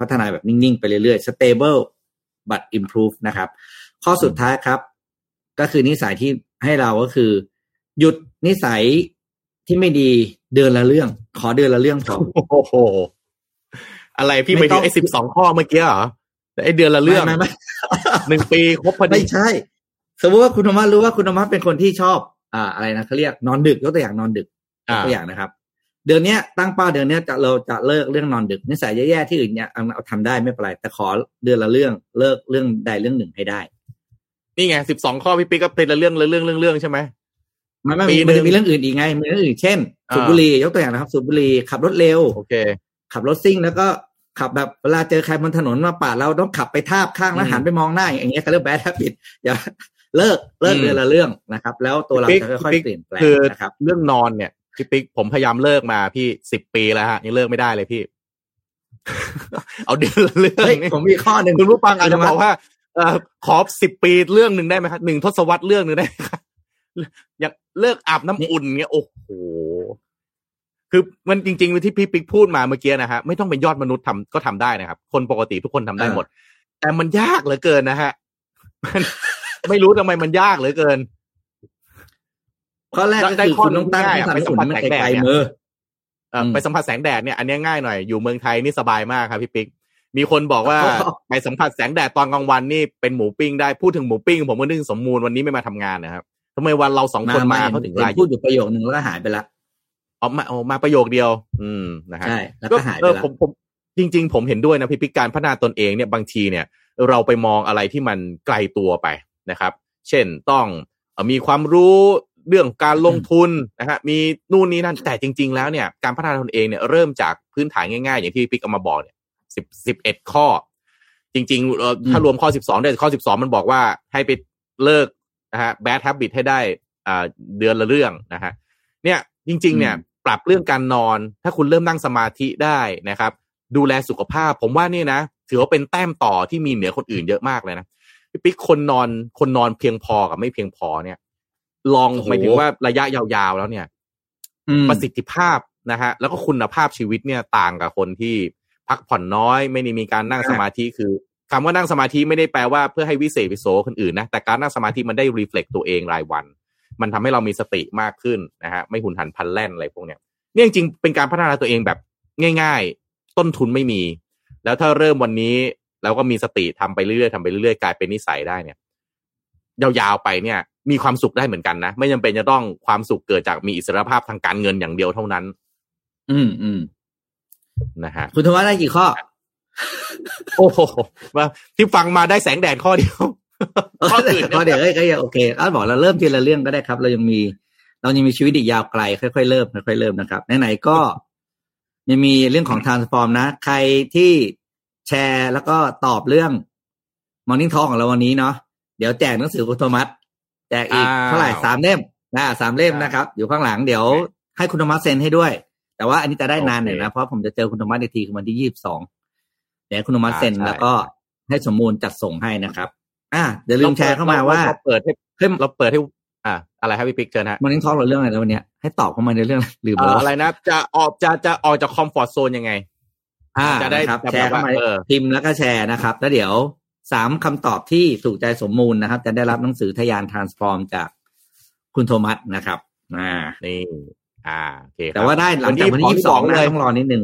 [SPEAKER 3] พัฒนาแบบนิ่ง ๆ ไปเรื่อยๆ stable but improve นะครับ ข้อสุดท้ายครับ ก็คือนิสัยที่ให้เราก็คือ หยุดนิสัยที่ไม่ดี เดือนละเรื่อง ขอเดือนละเรื่องพอ
[SPEAKER 2] โอ้โหอะไรพี่
[SPEAKER 3] ไม่
[SPEAKER 2] ไป
[SPEAKER 3] ต้
[SPEAKER 2] ถึ
[SPEAKER 3] อง
[SPEAKER 2] งไอ้สิบสองข้อเมื่อกี้เหรอไอ้เดือนละเรื่อง
[SPEAKER 3] ไม่ไม่
[SPEAKER 2] หนึ่งปีครบพอ
[SPEAKER 3] ไม่
[SPEAKER 2] ดี
[SPEAKER 3] ไม่ใช่ สมมติว่าคุณธรรมะรู้ว่าคุณธรรมะเป็นคนที่ชอบ อ่า อะไรนะเขาเรียกนอนดึกยกตัวอย่างนอนดึกยก
[SPEAKER 2] อ่า
[SPEAKER 3] ตัวอย่างนะครับ เดือนเนี้ยตั้งเป้าเดือนเนี้ยจะเราจะเลิกเรื่องนอนดึกนิสัยแย่ๆที่อื่นเนี่ยเอาเอาทำได้ไม่เป็นไรแต่ขอเดือนละเรื่องเลิกเรื่องใดเรื่องหนึ่งให้ได้
[SPEAKER 2] นี่ไงสิบสองข้อพี่ปิ๊กก็เป็นละเรื่องละเรื่องเรื่องเรื่องใช่ไหม
[SPEAKER 3] ไม่ไม่
[SPEAKER 2] ปี
[SPEAKER 3] มี
[SPEAKER 2] หนึ่
[SPEAKER 3] มัน
[SPEAKER 2] ง
[SPEAKER 3] จะมีเรื่องอื่นอีกไงมีเรื่องอื่นเช่น
[SPEAKER 2] อ่า
[SPEAKER 3] สูบบุหรี่ยกตัวอย่างนะครับสูบบุหรี่ขับรถเร็ว
[SPEAKER 2] โอเค
[SPEAKER 3] ขับรถซิ่งแล้วก็ขับแบบเวลาเจอใครบนถนนมาปาดเราต้องขับไปทาบข้างแล้ว
[SPEAKER 2] อืม
[SPEAKER 3] หันไปมองหน้าอย่างเงี้ยเขาเรียกแบดแฮบิตอย่าเลิกเลิก
[SPEAKER 2] อืม
[SPEAKER 3] เดือนละเรื่องนะครับ แล้วตัวเรา
[SPEAKER 2] พี่
[SPEAKER 3] จะค่อย
[SPEAKER 2] พี่
[SPEAKER 3] ๆเปลี่ยนแปลง
[SPEAKER 2] คือ
[SPEAKER 3] นะครับ
[SPEAKER 2] เรื่องนอนเนี่ยพี่ปิ๊กผมพยายามเลิกมาพี่สิบปีแล้วฮะยังเลิกไม่ได้เลยพี่ เอาเดือนละเรื่อง
[SPEAKER 3] เฮ้ย
[SPEAKER 2] นี่
[SPEAKER 3] ผมมีข้อหนึ่ง
[SPEAKER 2] คุณผู้ฟังอาจจะ
[SPEAKER 3] คุณธรรมะ
[SPEAKER 2] บอกว่าเออขอสิบปีเรื่องหนึ่งได้ไหมครับหนึ่งทศวรรษเรื่องหนึ่งได้ไหมครับ อยากเลิกอาบน้ำอุ่นเงี้ยโอ้โหคือมันจริง ๆ ที่พี่ปิ๊กพูดมาเมื่อกี้นะฮะไม่ต้องเป็นยอดมนุษย์ทำก็ทำได้นะครับ คนปกติทุกคนทำได้หมด แต่มันยากเหลือเกินนะฮะมันไม่รู้ทำไมมันยากเหลือเกิน
[SPEAKER 3] ข้อแรกก็
[SPEAKER 2] ได้
[SPEAKER 3] คือ
[SPEAKER 2] ข้อ
[SPEAKER 3] คุณต้องตั้ง
[SPEAKER 2] ง่าย
[SPEAKER 3] ให้
[SPEAKER 2] อะ
[SPEAKER 3] ทำ
[SPEAKER 2] ไปสัม
[SPEAKER 3] อุ่น
[SPEAKER 2] ผัส
[SPEAKER 3] มัน
[SPEAKER 2] แสงแดด
[SPEAKER 3] ไกล
[SPEAKER 2] เนี่ย
[SPEAKER 3] ๆมือ
[SPEAKER 2] เอ่ออ
[SPEAKER 3] ม
[SPEAKER 2] ไปสัมผัสแสงแดดเนี่ยอันเนี้ยง่ายหน่อยอยู่เมืองไทยนี่สบายมากครับพี่ปิ๊กมีคนบอกว่า
[SPEAKER 3] ไป
[SPEAKER 2] ไปสัมผัสแสงแดดตอนกลางวันนี่เป็นหมูปิ้งได้พูดถึงหมูปิ้งผมก็นึกถึงสมมูลวันนี้ไม่มาทำงานนะครับ ทำไมวันเราสองคนมาเขาถึงไลน์
[SPEAKER 3] พูดอยู่ประโยคนึงแล้วก็หายไปละ
[SPEAKER 2] อ๋อมาอ๋อมาประโยคเดียว อืมนะฮะ
[SPEAKER 3] ใช่แล้วก็หายไป
[SPEAKER 2] เออ
[SPEAKER 3] ละ
[SPEAKER 2] ผมผมจริง ๆ ผมเห็นด้วยนะพี่พิกการพัฒนาตนเองเนี่ยบางทีเนี่ย เราไปมองอะไรที่มันไกลตัวไปนะครับ เช่นต้องเอ่อมีความรู้เรื่องการลงทุนนะฮะมีนู่นนี่นั่นแต่จริง ๆ แล้วเนี่ยการพัฒนาตนเองเนี่ยเริ่มจากพื้นฐานง่ายๆ อย่างที่พี่ปิ๊กเอามาบอกเนี่ยสิบสิบเอ็ดข้อ จริงๆเอ่อถ้ารวมข้อสิบสองด้วยข้อสิบสองมันบอกว่าให้ไปเลิก นะฮะ bad habit ให้ได้อ่าเดือนละเรื่องนะฮะเนี่ยจริง ๆ เนี่ยปรับเรื่องการนอน ถ้าคุณเริ่มนั่งสมาธิได้นะครับ ดูแลสุขภาพ ผมว่านี่นะ ถือว่าเป็นแต้มต่อที่มีเหนือคนอื่นเยอะมากเลยนะพี่ปิ๊กคนนอนคนนอนเพียงพอกับไม่เพียงพอเนี่ย ลอง
[SPEAKER 3] โอ้โห
[SPEAKER 2] หมายถึงว่าระยะยาวๆแล้วเนี่ย
[SPEAKER 3] อืม
[SPEAKER 2] ประสิทธิภาพนะฮะแล้วก็คุณภาพชีวิตเนี่ยต่างกับคนที่พักผ่อนน้อย ไม่ได้มีการนั่ง
[SPEAKER 3] ใช่
[SPEAKER 2] สมาธิคือ คำว่านั่งสมาธิไม่ได้แปลว่าเพื่อให้วิเศษวิโสคนอื่นนะแต่การนั่งสมาธิมันได้รีเฟล็กตัวเองรายวัน มันทำให้เรามีสติมากขึ้นนะฮะไม่หุนหันพลันแล่นอะไรพวกเนี้ยเนี่ยจริงๆเป็นการพัฒนาตัวเองแบบง่าย ๆ ต้นทุนไม่มี แล้วถ้าเริ่มวันนี้แล้วก็มีสติทำไปเรื่อยๆทำไปเรื่อยๆกลายเป็นนิสัยได้เนี่ยยาวๆไปเนี่ย มีความสุขได้เหมือนกันนะ ไม่จำเป็นจะต้องความสุขเกิดจากมีอิสรภาพทางการเงินอย่างเดียวเท่านั้น
[SPEAKER 3] อืมอืม
[SPEAKER 2] นะฮะ
[SPEAKER 3] คุณธวัฒน์ได้กี่ข้อ
[SPEAKER 2] โอ้โหมาที่ฟังมาได้แสงแดดข้อเดียวข้ออื่น
[SPEAKER 3] ข้อเดียวเอ้ยก็ยังโอเคอ้าวบอกเราเริ่มทีละเรื่องก็ได้ครับ เรายังมี เรายังมีชีวิตอีกยาวไกล ค่อยๆเริ่มค่อยๆเริ่มนะครับไหนๆก็ยังมีเรื่องของ transform นะ ใครที่แชร์แล้วก็ตอบเรื่อง morning talk ของเราวันนี้เนาะเดี๋ยวแจกหนังสือคุณโทมัสแจกอีก
[SPEAKER 2] อ้าว
[SPEAKER 3] เท่าไหร่สามเล่มนะสามเล่ม
[SPEAKER 2] ครับ
[SPEAKER 3] นะครับ อยู่ข้างหลังเดี๋ยวให้คุณโทมัสเซ็นให้ด้วย แต่ว่าอันนี้จะได้นานหน่อย
[SPEAKER 2] โอเค
[SPEAKER 3] นะเพราะผมจะเจอคุณโทมัสในทีคือวันที่ยี่สิบสองเดี๋ยวให้คุณโทมัสเซ็น
[SPEAKER 2] อ่าใช่
[SPEAKER 3] แล้วก็ให้สมมูลจัดส่งให้นะครับ อ่าเดี๋ยวลืมแชร์เข้ามาว่า
[SPEAKER 2] เรเปิดให้
[SPEAKER 3] เฮ้ย
[SPEAKER 2] เราเปิดให้อ่าอะไรครับพี่ปิ๊กเชิญฮะ
[SPEAKER 3] มอร์นิ่งทอล์กเราเรื่องอะไรแล้ววันเนี้ยให้ตอบเข้ามาในเรื่องลืมไป
[SPEAKER 2] เอ่อ
[SPEAKER 3] แล้ว
[SPEAKER 2] อะไรนะจะออกจะจะออกจากคอมฟอร์ z โซนยังไง
[SPEAKER 3] อ่า
[SPEAKER 2] จะได้
[SPEAKER 3] นะครับ
[SPEAKER 2] จะแบบ
[SPEAKER 3] แชร์เข้ามา
[SPEAKER 2] ว่าเออ
[SPEAKER 3] พิมพ์แล้วก็แชร์นะครับ แล้วเดี๋ยวสามคำตอบที่ถูกใจสมมูลนะครับ จะได้รับหนังสือทะยานทรานส์ฟอร์มจากคุณโทมัสนะครับอ่า
[SPEAKER 2] นี่อ่าโอเคครับ
[SPEAKER 3] แต่ว่าได้หลังจากวันที่ยี่สิบสอง
[SPEAKER 2] เลย
[SPEAKER 3] นะต้องรอนิดนึง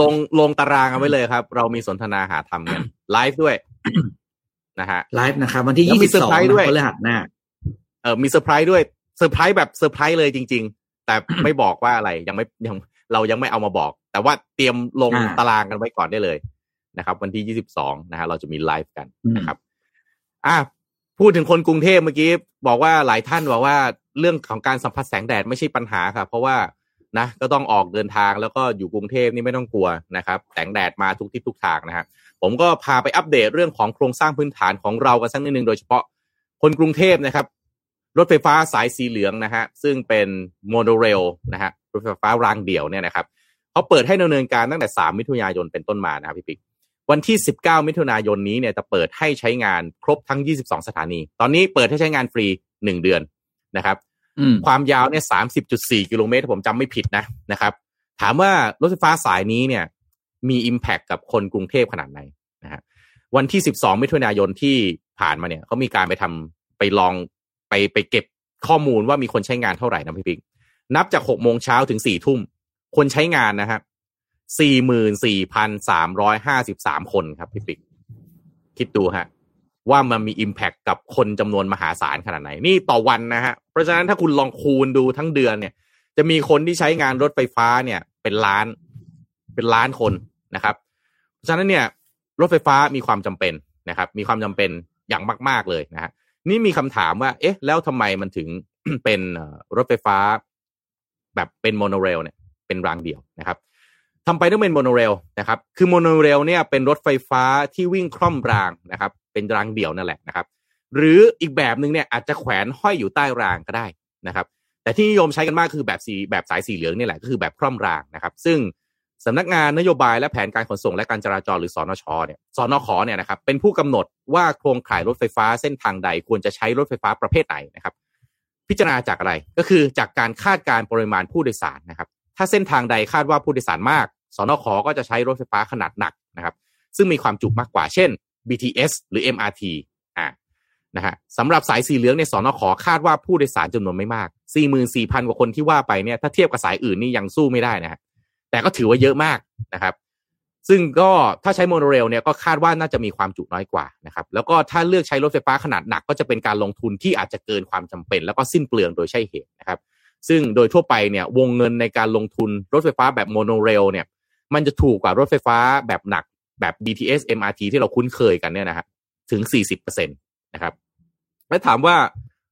[SPEAKER 2] ลงลงตารางเอาไว้เลยครับ เรามีสนทนาหาทำกันไลฟ์ด้วยนะฮะ
[SPEAKER 3] ไลฟ์นะครับ วันที่
[SPEAKER 2] แล้ว
[SPEAKER 3] ยี่
[SPEAKER 2] มี
[SPEAKER 3] สิบสอง
[SPEAKER 2] เซอร์ไพรส์ด้วย
[SPEAKER 3] พฤหัสหน้า
[SPEAKER 2] เออมีเซอร์ไพรส์ด้วยเซอร์ไพรส์แบบเซอร์ไพรส์เลยจริง ๆ แต่ไม่บอกว่าอะไรยังไม่ยังเรายังไม่เอามาบอก แต่ว่าเตรียมลง
[SPEAKER 3] อ่า
[SPEAKER 2] ตารางกันไว้ก่อนได้เลยนะครับ วันที่ยี่สิบสองนะฮะเราจะมีไลฟ์กัน
[SPEAKER 3] อืม
[SPEAKER 2] นะครับ อะพูดถึงคนกรุงเทพเมื่อกี้ บอกว่าหลายท่านบอกว่าเรื่องของการสัมผัสแสงแดดไม่ใช่ปัญหาครับเพราะว่า นะก็ต้องออกเดินทางแล้วก็อยู่กรุงเทพนี่ไม่ต้องกลัวนะครับแสงแดดมาทุกทิศทุกทางนะฮะผมก็พาไปอัปเดตเรื่องของโครงสร้างพื้นฐานของเรากันสักนิดนึงโดยเฉพาะคนกรุงเทพนะครับ รถไฟฟ้าสายสีเหลืองนะฮะซึ่งเป็นโมโนเรลนะฮะรถไฟฟ้ารางเดี่ยวเนี่ยนะครับเขาเปิดให้ดำเนินการตั้งแต่ 3 มิถุนายนเป็นต้นมานะครับพี่ปิ๊กวันที่ 19 มิถุนายนนี้เนี่ยจะเปิดให้ใช้งานครบทั้ง 22 สถานี ตอนนี้เปิดให้ใช้งานฟรี 1 เดือนนะครับ ความยาวเนี่ย30.4กิโลเมตรถ้าผมจำไม่ผิดนะนะครับ ถามว่ารถไฟฟ้าสายนี้เนี่ย มี Impact กับคนกรุงเทพขนาดไหนนะฮะวันที่12มิถุนายนที่ผ่านมาเนี่ยเขามีการไปทำไปลองไปไปเก็บข้อมูลว่ามีคนใช้งานเท่าไหร่นะพี่ปิ๊กนับจาก6โมงเช้าถึง4ทุ่ม คนใช้งานนะครับ44,353คนครับพี่ปิ๊กคิดดูฮะว่ามันมี Impact กับคนจำนวนมหาศาลขนาดไหน นี่ต่อวันนะฮะ ราะฉะนั้นถ้าคุณลองคูณดูทั้งเดือนเนี่ย จะมีคนที่ใช้งานรถไฟฟ้าเนี่ย เป็นล้าน เป็นล้านคนนะครับ เพราะฉะนั้นเนี่ย รถไฟฟ้ามีความจำเป็นนะครับ มีความจำเป็นอย่างมาก ๆเลยนะฮะนี่มีคำถามว่า เอ๊ะ แล้วทำไมมันถึงเป็นรถไฟฟ้า แบบเป็นโมโนเรลเนี่ย เป็นรางเดี่ยวนะครับทำไปต้องเป็นโมโนเรลนะครับ คือโมโนเรลเนี่ยเป็นรถไฟฟ้าที่วิ่งคล่อมรางนะครับ เป็นรางเดี่ยวนั่นแหละนะครับ หรืออีกแบบหนึ่งเนี่ยอาจจะแขวนห้อยอยู่ใต้รางก็ได้นะครับ แต่ที่นิยมใช้กันมากคือแบบสีแบบสายสีเหลืองนี่แหละก็คือแบบคล่อมรางนะครับ ซึ่งสำนักงานนโยบายและแผนการขนส่งและการจราจรหรือสนชเนี่ยสนขเนี่ยนะครับเป็นผู้กำหนดว่าโครงข่ายรถไฟฟ้าเส้นทางใดควรจะใช้รถไฟฟ้าประเภทไหนนะครับ พิจารณาจากอะไรก็คือจากการคาดการณ์ปริมาณผู้โดยสารนะครับ ถ้าเส้นทางใดคาดว่าผู้โดยสารมากสนขก็จะใช้รถไฟฟ้าขนาดหนักนะครับ ซึ่งมีความจุมากกว่าเช่น BTS หรือ MRT อ่า นะฮะสำหรับสายสีเหลืองในยสนอขอคาดว่าผู้โดยสารจำนวนไม่มาก 44,000 กว่าคนที่ว่าไปเนี่ยถ้าเทียบกับสายอื่นนี่ยังสู้ไม่ได้นะฮะแต่ก็ถือว่าเยอะมากนะครับ ซึ่งก็ถ้าใช้โมโนเรลเนี่ยก็คาดว่าน่าจะมีความจุน้อยกว่านะครับ แล้วก็ถ้าเลือกใช้รถไฟฟ้าขนาดหนักก็จะเป็นการลงทุนที่อาจจะเกินความจำเป็น แล้วก็สิ้นเปลืองโดยใช่เหตุนะครับ ซึ่งโดยทั่วไปเนี่ยวงเงินในการลงทุนรถไฟฟ้าแบบโมโนเรลเนี่ย มันจะถูกกว่ารถไฟฟ้าแบบหนักแบบ BTS MRT ที่เราคุ้นเคยกันเนี่ยนะฮะถึง 40% นะครับ และถามว่า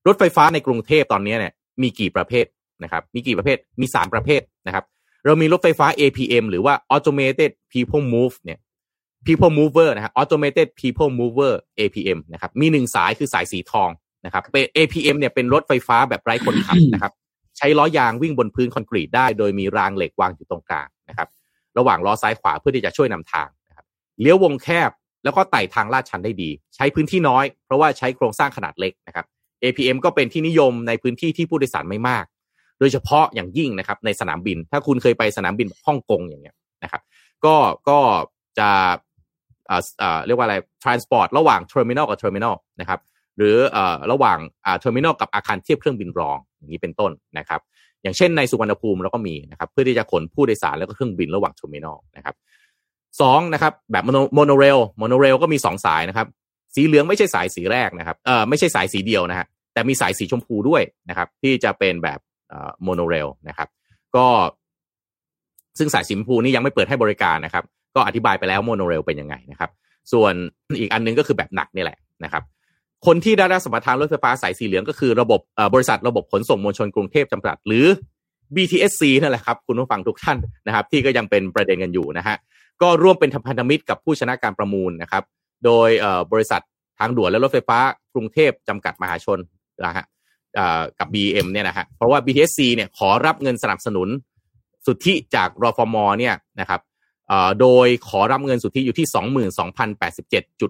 [SPEAKER 2] รถไฟฟ้าในกรุงเทพตอนนี้เนี่ยมีกี่ประเภทนะครับ มีกี่ประเภทมี3ประเภทนะครับ เรามีรถไฟฟ้า APM หรือว่า Automated People Move เนี่ย People Mover นะฮะ Automated People Mover APM นะครับ มีหนึ่งสายคือสายสีทองนะครับเป็น APM เนี่ยเป็นรถไฟฟ้าแบบไร้คนขับนะครับ ใช้ล้อยางวิ่งบนพื้นคอนกรีตได้ โดยมีรางเหล็กวางอยู่ตรงกลางนะครับ ระหว่างล้อซ้ายขวาเพื่อที่จะช่วยนำทางนะครับเลี้ยววงแคบ แล้วก็ไต่ทางลาดชันได้ดี ใช้พื้นที่น้อย เพราะว่าใช้โครงสร้างขนาดเล็กนะครับ APM ก็เป็นที่นิยมในพื้นที่ที่ผู้โดยสารไม่มาก โดยเฉพาะอย่างยิ่งนะครับในสนามบิน ถ้าคุณเคยไปสนามบินฮ่องกงอย่างเงี้ยนะครับ ก็ก็จะเอ่อเอ่อเรียกว่าอะไร transport ระหว่าง terminal กับ terminal นะครับหรือเอ่อระหว่างอ่า terminal กับอาคารเทียบเครื่องบินรองอย่างนี้เป็นต้นนะครับอย่างเช่นในสุวรรณภูมิเราก็มีนะครับเพื่อที่จะขนผู้โดยสารแล้วก็เครื่องบินระหว่าง terminal นะครับ สองนะครับ แบบโมโนเรลโมโนเรลก็มีสองสายนะครับ สีเหลืองไม่ใช่สายสีแรกนะครับเออไม่ใช่สายสีเดียวนะฮะแต่มีสายสีชมพูด้วยนะครับ ที่จะเป็นแบบโมโนเรลนะครับ ก็ ซึ่งสายสีชมพูนี่ยังไม่เปิดให้บริการนะครับ ก็อธิบายไปแล้วโมโนเรลเป็นยังไงนะครับ ส่วนอีกอันนึงก็คือแบบหนักนี่แหละนะครับ คนที่ได้รับสัมปทานรถไฟฟ้าสายสีเหลืองก็คือระบบเอ่อบริษัทระบบขนส่งมวลชนกรุงเทพจำกัด หรือ BTSC นั่นแหละครับ คุณผู้ฟังทุกท่านนะครับ ที่ก็ยังเป็นประเด็นกันอยู่นะฮะ ก็ร่วมเป็นพันธมิตรกับผู้ชนะการประมูลนะครับ โดยบริษัททางด่วนและรถไฟฟ้ากรุงเทพจำกัดมหาชนนะฮะเอ่อกับ BM เนี่ยนะฮะเพราะว่า BTSC เนี่ยขอรับเงินสนับสนุนสุทธิจากรฟมเนี่ยนะครับโดยขอรับเงินสุทธิอยู่ที่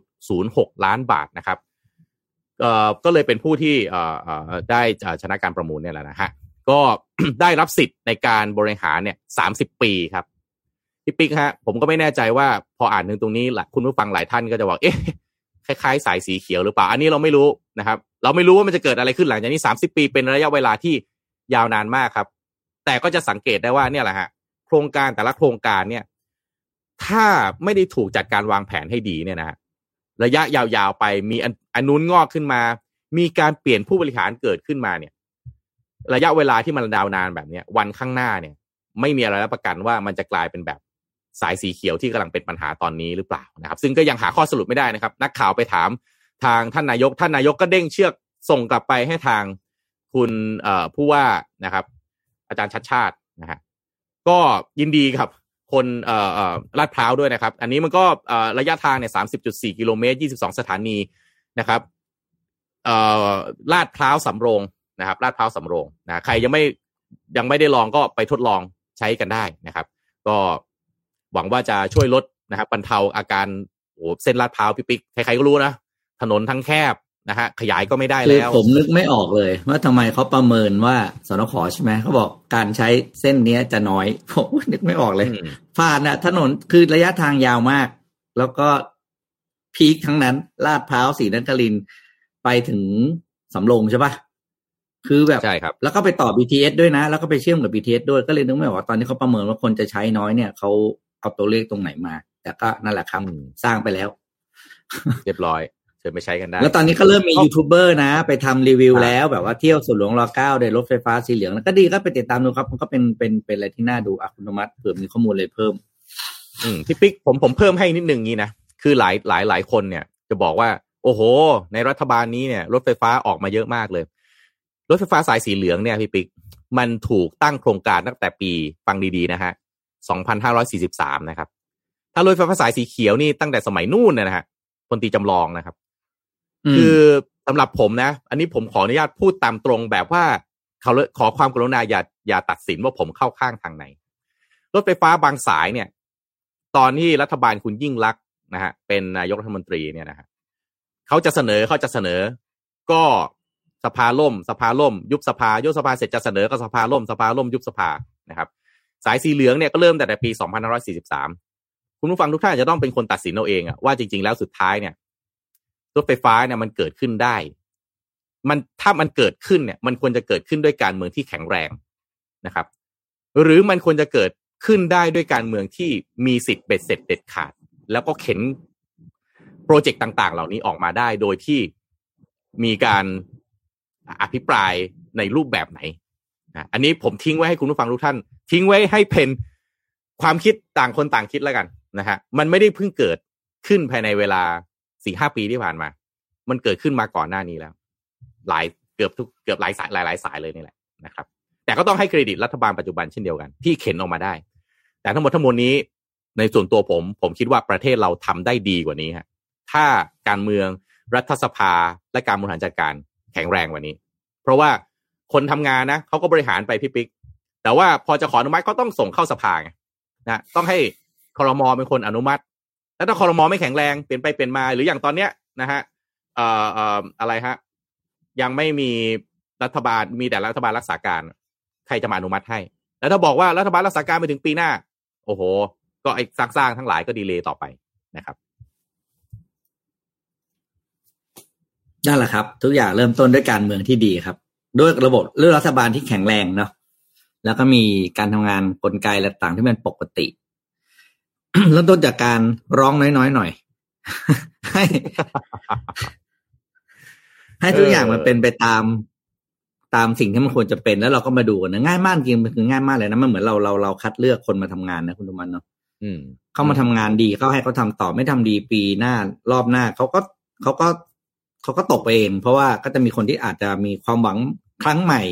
[SPEAKER 2] 22,087.06 ล้านบาทนะครับก็เลยเป็นผู้ที่ได้ชนะการประมูลเนี่ยแหละนะฮะก็ได้รับสิทธิ์ในการบริหารเนี่ย30 ปีครับ พี่ปิ๊กฮะ ผมก็ไม่แน่ใจว่าพออ่านถึงตรงนี้หละคุณผู้ฟังหลายท่านก็จะบอกเอ๊ะคล้ายๆ สายสีเขียวหรือเปล่า อันนี้เราไม่รู้นะครับ เราไม่รู้ว่ามันจะเกิดอะไรขึ้นหลังจากนี้สามสิบปีเป็นระยะเวลาที่ยาวนานมากครับ แต่ก็จะสังเกตได้ว่าเนี่ยแหละฮะโครงการแต่ละโครงการเนี่ย ถ้าไม่ได้ถูกจัดการวางแผนให้ดีเนี่ยนะฮะระยะยาวๆไปมีอันอันนู้นงอกขึ้นมา มีการเปลี่ยนผู้บริหารเกิดขึ้นมาเนี่ย ระยะเวลาที่มันดาวนานแบบเนี้ยวันข้างหน้าเนี่ย ไม่มีอะไรรับประกันว่ามันจะกลายเป็นแบบ สายสีเขียวที่กำลังเป็นปัญหาตอนนี้หรือเปล่านะครับ ซึ่งก็ยังหาข้อสรุปไม่ได้นะครับ นักข่าวไปถามทางท่านนายก ท่านนายกก็เด้งเชือกส่งกลับไปให้ทางคุณผู้ว่านะครับ อาจารย์ชัดชาตินะฮะก็ยินดีครับคนเอ่อลาดพร้าวด้วยนะครับ อันนี้มันก็ระยะทางเนี่ยสามสิบจุดสี่กิโลเมตรยี่สิบสองสถานีนะครับเอ่อลาดพร้าวสำโรงนะครับลาดพร้าวสำโรงนะใครยังไม่ยังไม่ได้ลองก็ไปทดลองใช้กันได้นะครับ ก็ หวังว่าจะช่วยลดนะครับบรรเทาอาการโอ้เส้นลาดพร้าวพี่ปิ๊กใครๆก็รู้นะถนนทั้งแคบนะฮะขยายก็ไม่ได้
[SPEAKER 3] คือ
[SPEAKER 2] แล้ว
[SPEAKER 3] ผมนึกไม่ออกเลย ว่าทำไมเขาประเมินว่าสนขใช่ไหมเขาบอกการใช้เส้นเนี้ยจะน้อยผมนึกไม่ออกเลย
[SPEAKER 2] อืม
[SPEAKER 3] ผ่านนะถนนคือระยะทางยาวมาก แล้วก็พีคทั้งนั้นลาดพร้าวสีนครินทร์ไปถึงสำโรงใช่ปะคือแบบ
[SPEAKER 2] ใช่ครับ
[SPEAKER 3] แล้วก็ไปต่อ BTS ด้วยนะ แล้วก็ไปเชื่อมกับ BTS ด้วยก็เลยนึกไม่ออกว่าตอนนี้เขาประเมินว่าคนจะใช้น้อยเนี่ยเขา เอาตัวเลขตรงไหนมา แต่ก็นั่นแหละครับ
[SPEAKER 2] อืม
[SPEAKER 3] สร้างไปแล้ว
[SPEAKER 2] เรียบร้อยเชิญไปใช้กันได้
[SPEAKER 3] แล้วตอนนี้ก็เริ่มมี
[SPEAKER 2] ครับ
[SPEAKER 3] ยูทูบเบอร์นะ ไปทำรีวิว
[SPEAKER 2] ครับ
[SPEAKER 3] แล้วแบบว่าเที่ยวสวนหลวงรอเก้าโดยรถไฟฟ้าสีเหลืองแล้วก็ดีก็ไปติดตามดูครับ มันก็เป็นเป็นเป็นอะไรที่น่าดูอะคุณธรรมัสเผื่อมีข้อมูลอะไรเพิ่ม
[SPEAKER 2] อืมพี่ปิ๊กผมผมเพิ่มให้นิดนึงงี้นะ คือหลายหลายหลายคนเนี่ย จะบอกว่า โอ้โห ในรัฐบาลนี้เนี่ย รถไฟฟ้าออกมาเยอะมากเลย รถไฟฟ้าสายสีเหลืองเนี่ยพี่ปิ๊กมันถูกตั้งโครงการตั้งแต่ปีฟังดีๆนะฮะ 2543 นะครับ ถ้ารถไฟฟ้าสายสีเขียวนี่ตั้งแต่สมัยนู่นนะฮะพลตรีจำลองนะครับ
[SPEAKER 3] อืม
[SPEAKER 2] คือสำหรับผมนะ อันนี้ผมขออนุญาตพูดตามตรงแบบว่าเขาขอความกรุณาอย่าอย่าตัดสินว่าผมเข้าข้างทางไหน รถไฟฟ้าบางสายเนี่ย ตอนที่รัฐบาลคุณยิ่งรักษณ์นะฮะเป็นนายกรัฐมนตรีเนี่ยนะฮะเขาจะเสนอเขาจะเสนอ ก็สภาล่ม สภาล่ม ยุบสภายุบสภาเสร็จจะเสนอก็สภาล่ม สภาล่ม ยุบสภานะครับ สายสีเหลืองเนี่ยก็เริ่มแต่ในปี 2543 คุณผู้ฟังทุกท่านอาจจะต้องเป็นคนตัดสินเอาเองอะว่าจริง ๆ แล้วสุดท้ายเนี่ยรถไฟฟ้าเนี่ยมันเกิดขึ้นได้ มันถ้ามันเกิดขึ้นเนี่ย มันควรจะเกิดขึ้นด้วยการเมืองที่แข็งแรงนะครับ หรือมันควรจะเกิดขึ้นได้ด้วยการเมืองที่มีสิทธิ์เบ็ดเสร็จเด็ดขาด แล้วก็เข็นโปรเจกต์ต่าง ๆ เหล่านี้ออกมาได้โดยที่มีการอภิปรายในรูปแบบไหน อันนี้ผมทิ้งไว้ให้คุณผู้ฟังทุกท่าน ทิ้งไว้ให้เป็นความคิดต่างคนต่างคิดแล้วกันนะฮะมันไม่ได้เพิ่งเกิดขึ้นภายในเวลาสี่ห้าปีที่ผ่านมา มันเกิดขึ้นมาก่อนหน้านี้แล้ว หลายเกือบทุกเกือบหลายสายหลายหลายสายเลยนี่แหละนะครับ แต่ก็ต้องให้เครดิตรัฐบาลปัจจุบันเช่นเดียวกัน ที่เข็นออกมาได้ แต่ทั้งหมดทั้งมวลนี้ในส่วนตัวผม ผมคิดว่าประเทศเราทำได้ดีกว่านี้ฮะถ้าการเมืองรัฐสภาและการบริหารจัดการแข็งแรงกว่านี้ เพราะว่า คนทำงานนะเขาก็บริหารไปพี่ปิ๊กแต่ว่าพอจะขออนุมัติก็ต้องส่งเข้าสภาไงนะต้องให้คอรมอเป็นคนอนุมัติ แล้วถ้าคอรมอไม่แข็งแรงเปลี่ยนไปเปลี่ยนมา หรืออย่างตอนเนี้ยนะฮะเอ่อเอ่ออะไรฮะ ยังไม่มีรัฐบาลมีแต่รัฐบาลรักษาการ ใครจะมาอนุมัติให้ แล้วถ้าบอกว่ารัฐบาลรักษาการไปถึงปีหน้า โอ้โห ก็ไอ้สร้างๆทั้งหลายก็ดีเลย์ต่อไปนะครับ
[SPEAKER 3] นั่นแหละครับ ทุกอย่างเริ่มต้นด้วยการเมืองที่ดีครับ ด้วยระบบเรื่องรัฐบาลที่แข็งแรงเนาะแล้วก็มีการทำงานกลไกและต่างที่มันปกติเริ่มต้นจากการร้องน้อยๆหน่อยให้ให้ทุกอย่างมันเป็นไปตามตามสิ่งที่มันควรจะเป็นแล้วเราก็มาดูกันนะง่ายมากจริงมันคือง่ายมากเลยนะมันเหมือนเราเราเราคัดเลือกคนมาทำงานนะคุณธมันเนาะ
[SPEAKER 2] อืม
[SPEAKER 3] เข้ามาทำงานดีเขาให้เขาทำต่อไม่ทำดีปีหน้ารอบหน้าเขาก็เขาก็เขาก็ตกไปเอง เพราะว่าก็จะมีคนที่อาจจะมีความหวัง ครั้งใหม่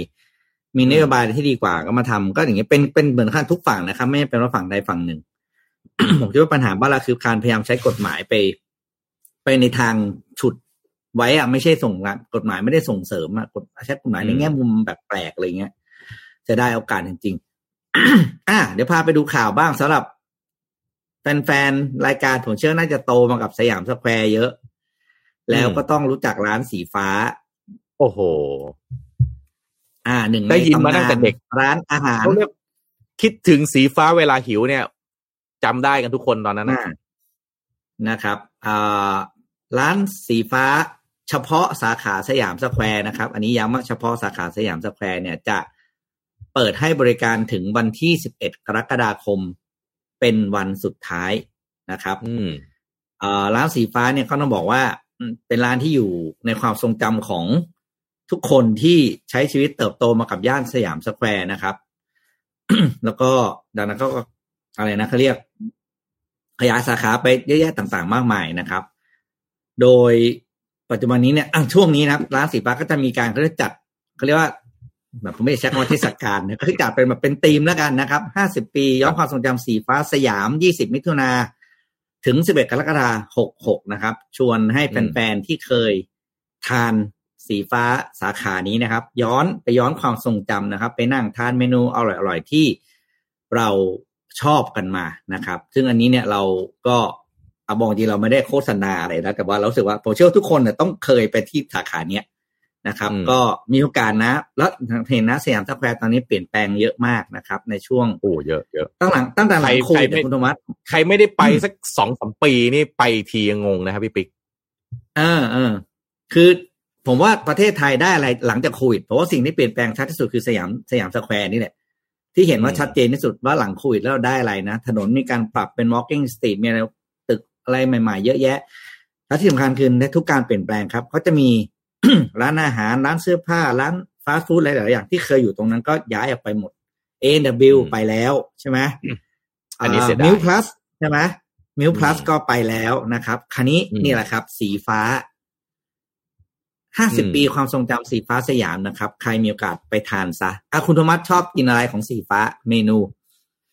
[SPEAKER 3] มีนโยบายที่ดีกว่าก็มาทำก็อย่างเงี้ยเป็นเป็นเหมือนขั้นทุกฝั่งนะครับ ไม่ใช่เป็นว่าฝั่งใดฝั่งหนึ่ง ผมคิดว่าปัญหาบ้านเราคือการพยายามใช้กฎหมายไป ไปในทางฉุดไว้อะไม่ใช่ส่งกฎหมายไม่ได้ส่งเสริมอะกฎใช้กฎหมายในแง่มุมแบบแปลกอะไรเงี้ยจะได้โอกาสจริงๆอะเดี๋ยวพาไปดูข่าวบ้างสำหรับแฟนๆ รายการผมเชื่อน่าจะโตมากับสยามสแควร์เยอะ แล้วก็ต้องรู้จักร้านสีฟ้า
[SPEAKER 2] โอ้โห
[SPEAKER 3] อ่าหนึ่ง
[SPEAKER 2] ได้ยินมา
[SPEAKER 3] ใน
[SPEAKER 2] ตั้งแต่เด็ก
[SPEAKER 3] ร้านอาหาร
[SPEAKER 2] เขาเรียกคิดถึงสีฟ้าเวลาหิวเนี่ยจำได้กันทุกคนตอนนั้นนะ
[SPEAKER 3] อ่านะครับอ่าร้านสีฟ้าเฉพาะสาขาสยามสแควร์นะครับ อันนี้ย้ำว่าเฉพาะสาขาสยามสแควร์เนี่ยจะเปิดให้บริการถึงวันที่ 11 กรกฎาคมเป็นวันสุดท้ายนะครับ
[SPEAKER 2] อืม
[SPEAKER 3] อ่าร้านสีฟ้าเนี่ยเขาต้องบอกว่าอืมเป็นร้านที่อยู่ในความทรงจำของ ทุกคนที่ใช้ชีวิตเติบโตมากับย่านสยามสแควร์นะครับ แล้วก็ดังนั้นก็อะไรนะเขาเรียก ขยายสาขาไปเยอะแยะต่างๆ มากมายนะครับ โดยปัจจุบันนี้เนี่ยช่วงนี้นะครับ ร้านสีฟ้าก็จะมีการเขาเรียกจัดเขาเรียกว่าแบบผมไม่ได้ใช้คำว่าเทศกาลนะก็คือจัดเป็นแบบเป็นธีมแล้วกันนะครับห้าสิบปีย้อนความทรงจำสีฟ้าสยามยี่สิบมิถุนาถึงสิบเอ็ดกรกฎาหกหกนะครับ ชวนให้แฟนๆที่เคยทาน สีฟ้าสาขานี้นะครับ ย้อนไปย้อนความทรงจำนะครับ ไปนั่งทานเมนูอร่อยๆที่เราชอบกันมานะครับ ซึ่งอันนี้เนี่ยเราก็เอาบอกจริงเราไม่ได้โฆษณาอะไรนะแต่ว่าเรารู้สึกว่าผมเชื่อว่าทุกคนเนี่ยต้องเคยไปที่สาขาเนี้ยนะครับ
[SPEAKER 2] อืม
[SPEAKER 3] ก็มีโอกาสนะ แล้วเห็นนะสยามสแควร์ตอนนี้เปลี่ยนแปลงเยอะมากนะครับ ในช่วง
[SPEAKER 2] โอ้เยอะเยอะ
[SPEAKER 3] ตั้งหลังตั้งแต่หลัง
[SPEAKER 2] ใคร
[SPEAKER 3] โควิด
[SPEAKER 2] ใครไม่
[SPEAKER 3] เนี่ยคุณธวัฒน์
[SPEAKER 2] ใครไม่ได้ไปสักสองสามปีนี่ไปทียังงงนะครับพี่ปิ๊ก
[SPEAKER 3] เออเออคือ ผมว่าประเทศไทยได้อะไรหลังจากโควิดเพราะว่าสิ่งที่เปลี่ยนแปลงชัดที่สุดคือสยามสยามสแควร์นี่แหละ ที่เห็นว่า
[SPEAKER 2] อืม
[SPEAKER 3] ชัดเจนที่สุดว่าหลังโควิดแล้วเราได้อะไรนะ ถนนมีการปรับเป็น walking street มีอะไรตึกอะไรใหม่ ๆ เยอะแยะ และที่สำคัญคือในทุกการเปลี่ยนแปลงครับเขาจะมีร้านอาหารร้านเสื้อผ้าร้านฟาสต์ฟู้ดอะไรหลายๆอย่างที่เคยอยู่ตรงนั้นก็ย้ายออกไปหมด A&W
[SPEAKER 2] อืม
[SPEAKER 3] ไปแล้วใช่ไหม
[SPEAKER 2] อันนี้เสียดาย
[SPEAKER 3] มิวพลัสใช่ไหมมิวพลัส
[SPEAKER 2] อืม
[SPEAKER 3] ก็ไปแล้วนะครับคันนี้
[SPEAKER 2] อืม
[SPEAKER 3] นี่แหละครับ สีฟ้า ห้าสิบ
[SPEAKER 2] อืม
[SPEAKER 3] ปีความทรงจำสีฟ้าสยามนะครับ ใครมีโอกาสไปทานซะอะคุณโทมัสชอบกินอะไรของสีฟ้าเมนู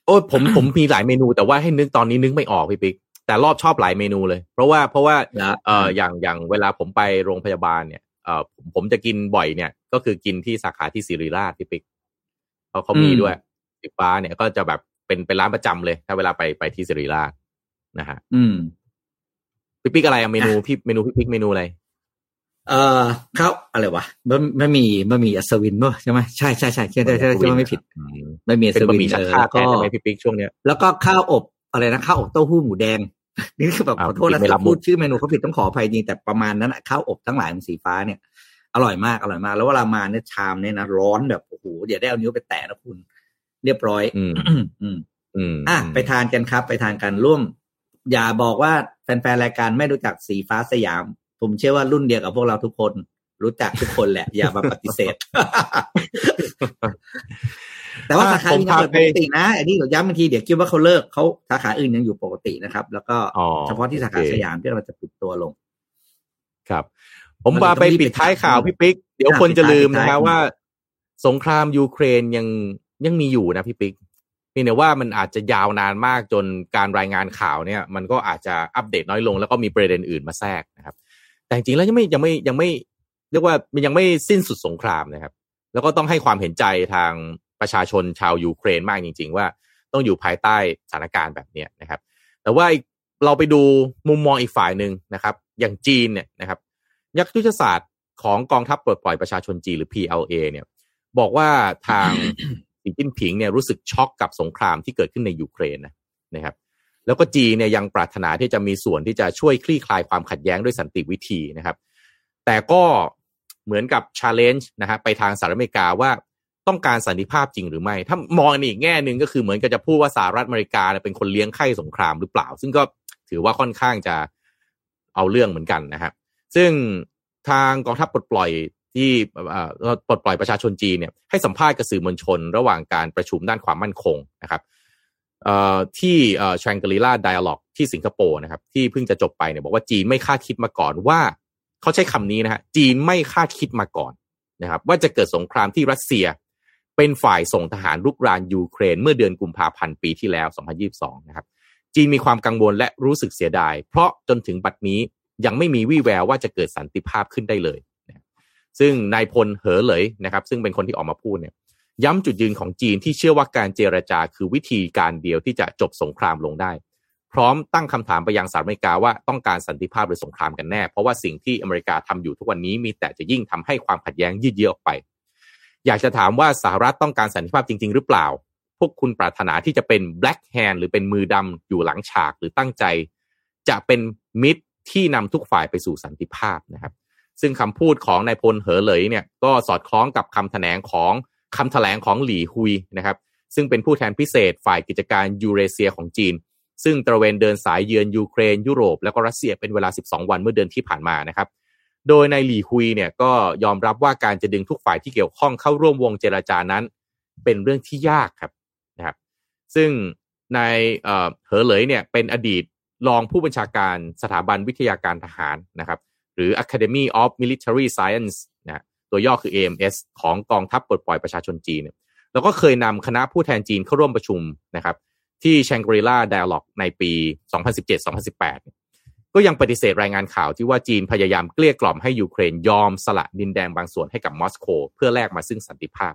[SPEAKER 2] โอ้ยผมผมมีหลายเมนูแต่ว่าให้นึกตอนนี้นึกไม่ออกพี่ปิ๊กแต่รอบชอบหลายเมนูเลย เพราะว่าเพราะว่า
[SPEAKER 3] แล้ว
[SPEAKER 2] เอ่ออย่างอย่างเวลาผมไปโรงพยาบาลเนี่ยเอ่อผมผมจะกินบ่อยเนี่ย ก็คือกินที่สาขาที่ศิริราชพี่ปิ๊กเพราะเขามีด้วยสีฟ้าเนี่ยก็จะแบบเป็นเป็นร้านประจำเลย ถ้าเวลาไปไปที่ศิริราชนะฮะ
[SPEAKER 3] อืม
[SPEAKER 2] พี่ปิ๊กอะไรอะเมนูพี่เมนูพี่ปิ๊กเมนูอะไร
[SPEAKER 3] เอ่อข้าวอะไรวะบะไม่มีบะหมี่อัศวินป่ะใช่ไหมใช่ใช่ใช่ใช่ใช่ใช่ใช่ว่าไม่ผิด
[SPEAKER 2] อืม
[SPEAKER 3] บะหมี่อั
[SPEAKER 2] เป็น
[SPEAKER 3] ศ
[SPEAKER 2] บะ
[SPEAKER 3] วิ
[SPEAKER 2] ห
[SPEAKER 3] น
[SPEAKER 2] มี่ชัก
[SPEAKER 3] เออ
[SPEAKER 2] ชา
[SPEAKER 3] แล้ว
[SPEAKER 2] แท
[SPEAKER 3] ก็
[SPEAKER 2] นใช่ไหมพี่ปิ๊กช่วงเนี้ย
[SPEAKER 3] แล้วก็ข้าวอบอะไรนะข้าวอบเต้าหู้หมูแดงนี่คือแบบ
[SPEAKER 2] อ้าว
[SPEAKER 3] ขอโทษนะ
[SPEAKER 2] ไม่รับ
[SPEAKER 3] ถ้าพูด
[SPEAKER 2] มุก
[SPEAKER 3] ชื่อเมนูเขาผิดต้องขออภัยจริงแต่ประมาณนั้นอะข้าวอบทั้งหลายของสีฟ้าเนี่ย อร่อยมากอร่อยมาก แล้วเวลามาเนี่ยชามเนี่ยนะร้อนแบบโอ้โหอย่าได้เอานิ้วไปแตะนะคุณ เรียบร้อย
[SPEAKER 2] อืม
[SPEAKER 3] อืม
[SPEAKER 2] อืม
[SPEAKER 3] อะไปทานกันครับ ไปทานกันร่วม อย่าบอกว่าแฟนๆรายการไม่รู้จักสีฟ้าสยาม ผมเชื่อว่ารุ่นเดียวกับพวกเราทุกคน รู้จักทุกคนแหละ อย่ามาปฏิเสธ แต่ว่าสาขาอื่นยังเปิดปกตินะอันนี้เราย้ำบางทีเดี๋ยวคิดว่าเขาเลิกเขาสาขาอื่นยังอยู่ปกตินะครับ แล้วก็
[SPEAKER 2] อ๋อ
[SPEAKER 3] เฉพาะที่สาขา
[SPEAKER 2] โอเค
[SPEAKER 3] สยามที่เราจะปิดตัวลง
[SPEAKER 2] ครับ ผมมาไปปิดท้ายข่าวพี่ปิ๊กเดี๋ยวคนจะลืมนะครับว่า สงครามยูเครนยังยังมีอยู่นะพี่ปิ๊กเพียงแต่ว่ามันอาจจะยาวนานมากจนการรายงานข่าวเนี่ย มันก็อาจจะอัปเดตน้อยลง แล้วก็มีประเด็นอื่นมาแทรกนะครับ แต่จริงๆแล้วยังไม่ยังไม่ยังไม่เรียกว่ามันยังไม่สิ้นสุดสงครามนะครับ แล้วก็ต้องให้ความเห็นใจทางประชาชนชาวยูเครนมากจริง ๆ ว่าต้องอยู่ภายใต้สถานการณ์แบบเนี้ยนะครับ แต่ว่าเราไปดูมุมมองอีกฝ่ายหนึ่งนะครับ อย่างจีนเนี่ยนะครับยักษ์ยุทธศาสตร์ของกองทัพปลดปล่อยประชาชนจีนหรือ PLA เนี่ยบอกว่าทางสีจิ้นผิงเนี่ยรู้สึกช็อกกับสงครามที่เกิดขึ้นในยูเครนนะนะครับ แล้วก็จีนเนี่ยยังปรารถนาที่จะมีส่วนที่จะช่วยคลี่คลายความขัดแย้งด้วยสันติวิธีนะครับ แต่ก็เหมือนกับ challenge นะฮะไปทางสหรัฐอเมริกาว่าต้องการสันติภาพจริงหรือไม่ ถ้ามองในอีกแง่หนึ่งก็คือเหมือนกับจะพูดว่าสหรัฐอเมริกาเป็นคนเลี้ยงไข้สงครามหรือเปล่า ซึ่งก็ถือว่าค่อนข้างจะเอาเรื่องเหมือนกันนะครับ ซึ่งทางกองทัพปลดปล่อยที่ปลดปล่อยประชาชนจีนเนี่ยให้สัมภาษณ์กับสื่อมวลชน ระหว่างการประชุมด้านความมั่นคงนะครับ ที่เอ่อชงกรีลาไดอะล็อกที่สิงคโปร์นะครับ ที่เพิ่งจะจบไปเนี่ยบอกว่าจีนไม่คาดคิดมาก่อนว่า เขาใช้คำนี้นะฮะจีนไม่คาดคิดมาก่อนนะครับ ว่าจะเกิดสงครามที่รัสเซีย เป็นฝ่ายส่งทหารรุกรานยูเครน เมื่อเดือนกุมภาพันธ์ปีที่แล้ว 2022 นะครับ จีนมีความกังวลและรู้สึกเสียดาย เพราะจนถึงบัดนี้ยังไม่มีวี่แววว่าจะเกิดสันติภาพขึ้นได้เลย ซึ่งนายพลเหอเหลยนะครับ ซึ่งเป็นคนที่ออกมาพูดเนี่ย ย้ำจุดยืนของจีนที่เชื่อว่าการเจรจาคือวิธีการเดียวที่จะจบสงครามลงได้ พร้อมตั้งคำถามไปยังสหรัฐอเมริกาว่าต้องการสันติภาพหรือสงครามกันแน่ เพราะว่าสิ่งที่อเมริกาทำอยู่ทุกวันนี้มีแต่จะยิ่งทำให้ความขัดแย้งยืดเยื้อออกไป อยากจะถามว่าสหรัฐต้องการสันติภาพจริง ๆ หรือเปล่า พวกคุณปรารถนาที่จะเป็น black hand หรือเป็นมือดำอยู่หลังฉากหรือตั้งใจ จะเป็นมิตรที่นำทุกฝ่ายไปสู่สันติภาพนะครับ ซึ่งคำพูดของนายพลเหอเหลยเนี่ยก็สอดคล้องกับคำแถลงของ คำแถลงของหลี่ฮุยนะครับ ซึ่งเป็นผู้แทนพิเศษฝ่ายกิจการยูเรเซียของจีน ซึ่งตระเวนเดินสายเยือนยูเครน ยุโรป และก็รัสเซียเป็นเวลา 12 วันเมื่อเดือนที่ผ่านมานะครับ โดยในหลี่ฮุยเนี่ยก็ยอมรับว่าการจะดึงทุกฝ่ายที่เกี่ยวข้องเข้าร่วมวงเจรจานั้น เป็นเรื่องที่ยากครับนะครับ ซึ่งนายเอ่อเหอเหลยเนี่ยเป็นอดีตรองผู้บัญชาการสถาบันวิทยาการทหารนะครับ หรือ Academy of Military Science ตัวย่อคือ AMS ของกองทัพปลดปล่อยประชาชนจีนเนี่ยแล้วก็เคยนำคณะผู้แทนจีนเข้าร่วมประชุมนะครับ ที่ Shangri-La Dialogue ในปี 2017-2018 ก็ยังปฏิเสธรายงานข่าวที่ว่าจีนพยายามเกลี้ยกล่อมให้ยูเครนยอมสละดินแดนบางส่วนให้กับมอสโกเพื่อแลกมาซึ่งสันติภาพ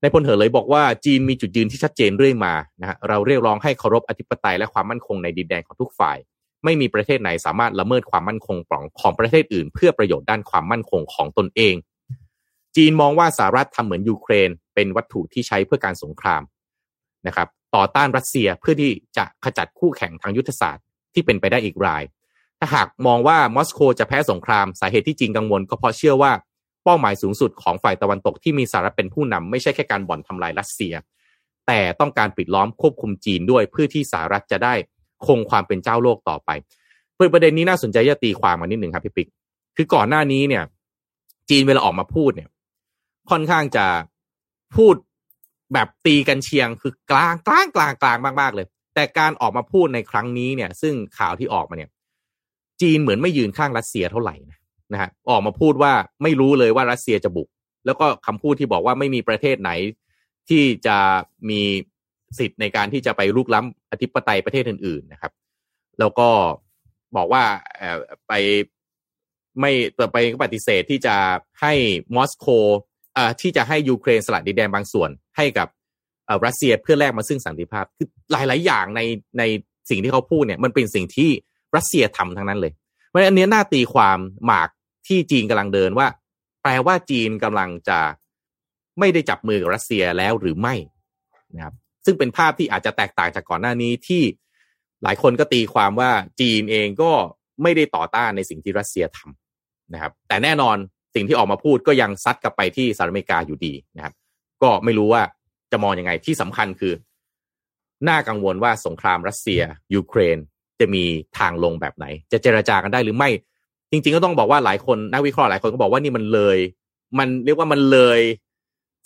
[SPEAKER 2] ในพลเหอเลยบอกว่าจีนมีจุดยืนที่ชัดเจนเรื่อยมานะฮะเราเรียกร้องให้เคารพอธิปไตยและความมั่นคงในดินแดนของทุกฝ่าย ไม่มีประเทศไหนสามารถละเมิดความมั่นคงของประเทศอื่น เพื่อประโยชน์ด้านความมั่นคงของตนเอง จีนมองว่าสหรัฐทำเหมือนยูเครน เป็นวัตถุที่ใช้เพื่อการสงครามนะครับ ต่อต้านรัสเซียเพื่อที่จะขจัดคู่แข่งทางยุทธศาสตร์ที่เป็นไปได้อีกราย ถ้าหากมองว่ามอสโกจะแพ้สงครามสาเหตุที่จีนกังวล ก็เพราะเชื่อว่าเป้าหมายสูงสุดของฝ่ายตะวันตกที่มีสหรัฐเป็นผู้นำไม่ใช่แค่การบ่อนทำลายรัสเซีย แต่ต้องการปิดล้อมควบคุมจีนด้วยเพื่อที่สหรัฐจะได้คงความเป็นเจ้าโลกต่อไปประเด็นนี้น่าสนใจจะตีความมานิดหนึ่งครับพี่ปิ๊กคือก่อนหน้านี้เนี่ย จีนเวลาออกมาพูดเนี่ย ค่อนข้างจะพูดแบบตีกันเชียงคือกลางกลางกลางกลางมากๆเลย แต่การออกมาพูดในครั้งนี้เนี่ย ซึ่งข่าวที่ออกมาเนี่ย จีนเหมือนไม่ยืนข้างรัสเซียเท่าไหร่นะนะฮะออกมาพูดว่าไม่รู้เลยว่ารัสเซียจะบุก แล้วก็คำพูดที่บอกว่าไม่มีประเทศไหน ที่จะมีสิทธิ์ในการที่จะไปลุกล้ำอธิปไตยประเทศอื่น ๆนะครับ แล้วก็บอกว่าไปไม่ไปปฏิเสธที่จะให้มอสโก ที่จะให้ยูเครนสละดินแดนบางส่วนให้กับรัสเซียเพื่อแลกมาซึ่งสันติภาพ คือหลาย ๆ อย่างในในสิ่งที่เขาพูดเนี่ยมันเป็นสิ่งที่รัสเซียทำทั้งนั้นเลยเพราะฉะนั้นอันนี้น่าตีความหมากที่จีนกำลังเดินว่า แปลว่าจีนกำลังจะไม่ได้จับมือกับรัสเซียแล้วหรือไม่นะครับซึ่งเป็นภาพที่อาจจะแตกต่างจากก่อนหน้านี้ที่หลายคนก็ตีความว่าจีนเองก็ไม่ได้ต่อต้านในสิ่งที่รัสเซียทำนะครับ แต่แน่นอน สิ่งที่ออกมาพูดก็ยังซัดกลับไปที่สหรัฐอเมริกาอยู่ดีนะครับ ก็ไม่รู้ว่าจะมองยังไงที่สำคัญคือ น่ากังวลว่าสงครามรัสเซีย ยูเครนจะมีทางลงแบบไหน จะเจรจากันได้หรือไม่ จริง ๆ ก็ต้องบอกว่าหลายคนนักวิเคราะห์หลายคนก็บอกว่านี่มันเลย มันเรียกว่ามันเลย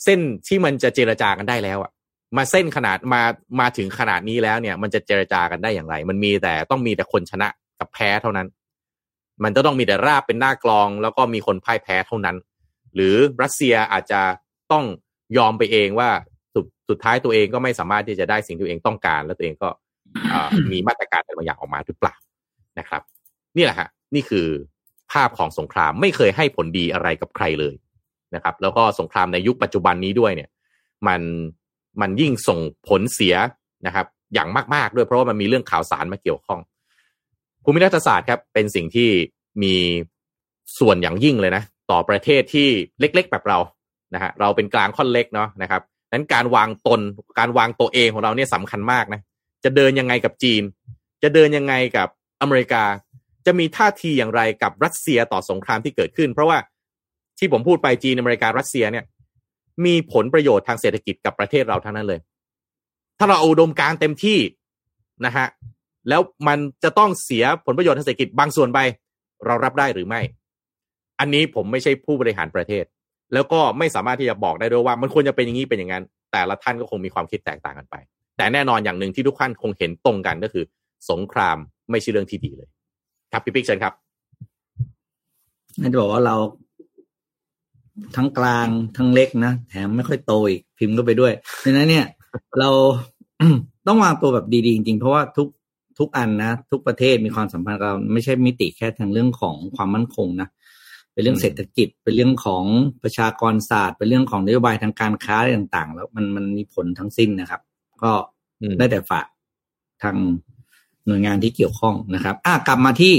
[SPEAKER 2] เส้นที่มันจะเจรจากันได้แล้วอะมาเส้นขนาดมามาถึงขนาดนี้แล้วเนี่ย มันจะเจรจากันได้อย่างไร มันมีแต่ต้องมีแต่คนชนะกับแพ้เท่านั้น มันจะต้องมีแต่ราบเป็นหน้ากลอง แล้วก็มีคนพ่ายแพ้เท่านั้น หรือรัสเซียอาจจะต้องยอมไปเองว่าสุดสุดท้ายตัวเองก็ไม่สามารถที่จะได้สิ่งที่ตัวเองต้องการ แล้วตัวเองก็มีมาตรการอะไรบางอย่างออกมาหรือเปล่านะครับ นี่แหละฮะนี่คือภาพของสงครามไม่เคยให้ผลดีอะไรกับใครเลยนะครับ แล้วก็สงครามในยุคปัจจุบันนี้ด้วยเนี่ย มันมันยิ่งส่งผลเสียนะครับ อย่างมากๆด้วยเพราะว่ามันมีเรื่องข่าวสารมาเกี่ยวข้อง ภูมิรัฐศาสตร์ครับเป็นสิ่งที่มีส่วนอย่างยิ่งเลยนะ ต่อประเทศที่เล็ก ๆ แบบเรานะฮะเราเป็นกลางค่อนเล็กเนาะนะครับนั้นการวางตนการวางตัวเองของเราเนี่ยสำคัญมากนะจะเดินยังไงกับจีน จะเดินยังไงกับอเมริกา จะมีท่าทีอย่างไรกับรัสเซียต่อสงครามที่เกิดขึ้น เพราะว่าที่ผมพูดไปจีนอเมริการัสเซียเนี่ย มีผลประโยชน์ทางเศรษฐกิจกับประเทศเราทั้งนั้นเลย ถ้าเราเอาอุดมการเต็มที่นะฮะ แล้วมันจะต้องเสียผลประโยชน์ทางเศรษฐกิจบางส่วนไป เรารับได้หรือไม่ อันนี้ผมไม่ใช่ผู้บริหารประเทศ แล้วก็ไม่สามารถที่จะบอกได้ด้วยว่ามันควรจะเป็นอย่างนี้เป็นอย่างนั้น แต่ละท่านก็คงมีความคิดแตกต่างกันไป แต่แน่นอนอย่างหนึ่งที่ทุกท่านคงเห็นตรงกันก็คือ สงครามไม่ใช่เรื่องที่ดีเลย ครับพี่ปิ๊กเชิญครับ
[SPEAKER 3] นั่นจะบอกว่าเราทั้งกลางทั้งเล็กนะแถมไม่ค่อยโตอีกพิมพ์ก็ไปด้วยดังนั้นเนี่ย เราต้องวางตัวแบบดีๆจริงๆเพราะว่าทุก ทุกอันนะ ทุกประเทศมีความสัมพันธ์กับไม่ใช่มิติแค่ทางเรื่องของความมั่นคงนะเป็นเรื่องเศรษฐกิจเป็นเรื่องของประชากรศาสตร์เป็นเรื่องของนโยบายทางการค้าต่าง ๆ แล้วมันมันมีผลทั้งสิ้นนะครับ ก็ได้แต่ฝากทางหน่วยงานที่เกี่ยวข้องนะครับ อะกลับมาที่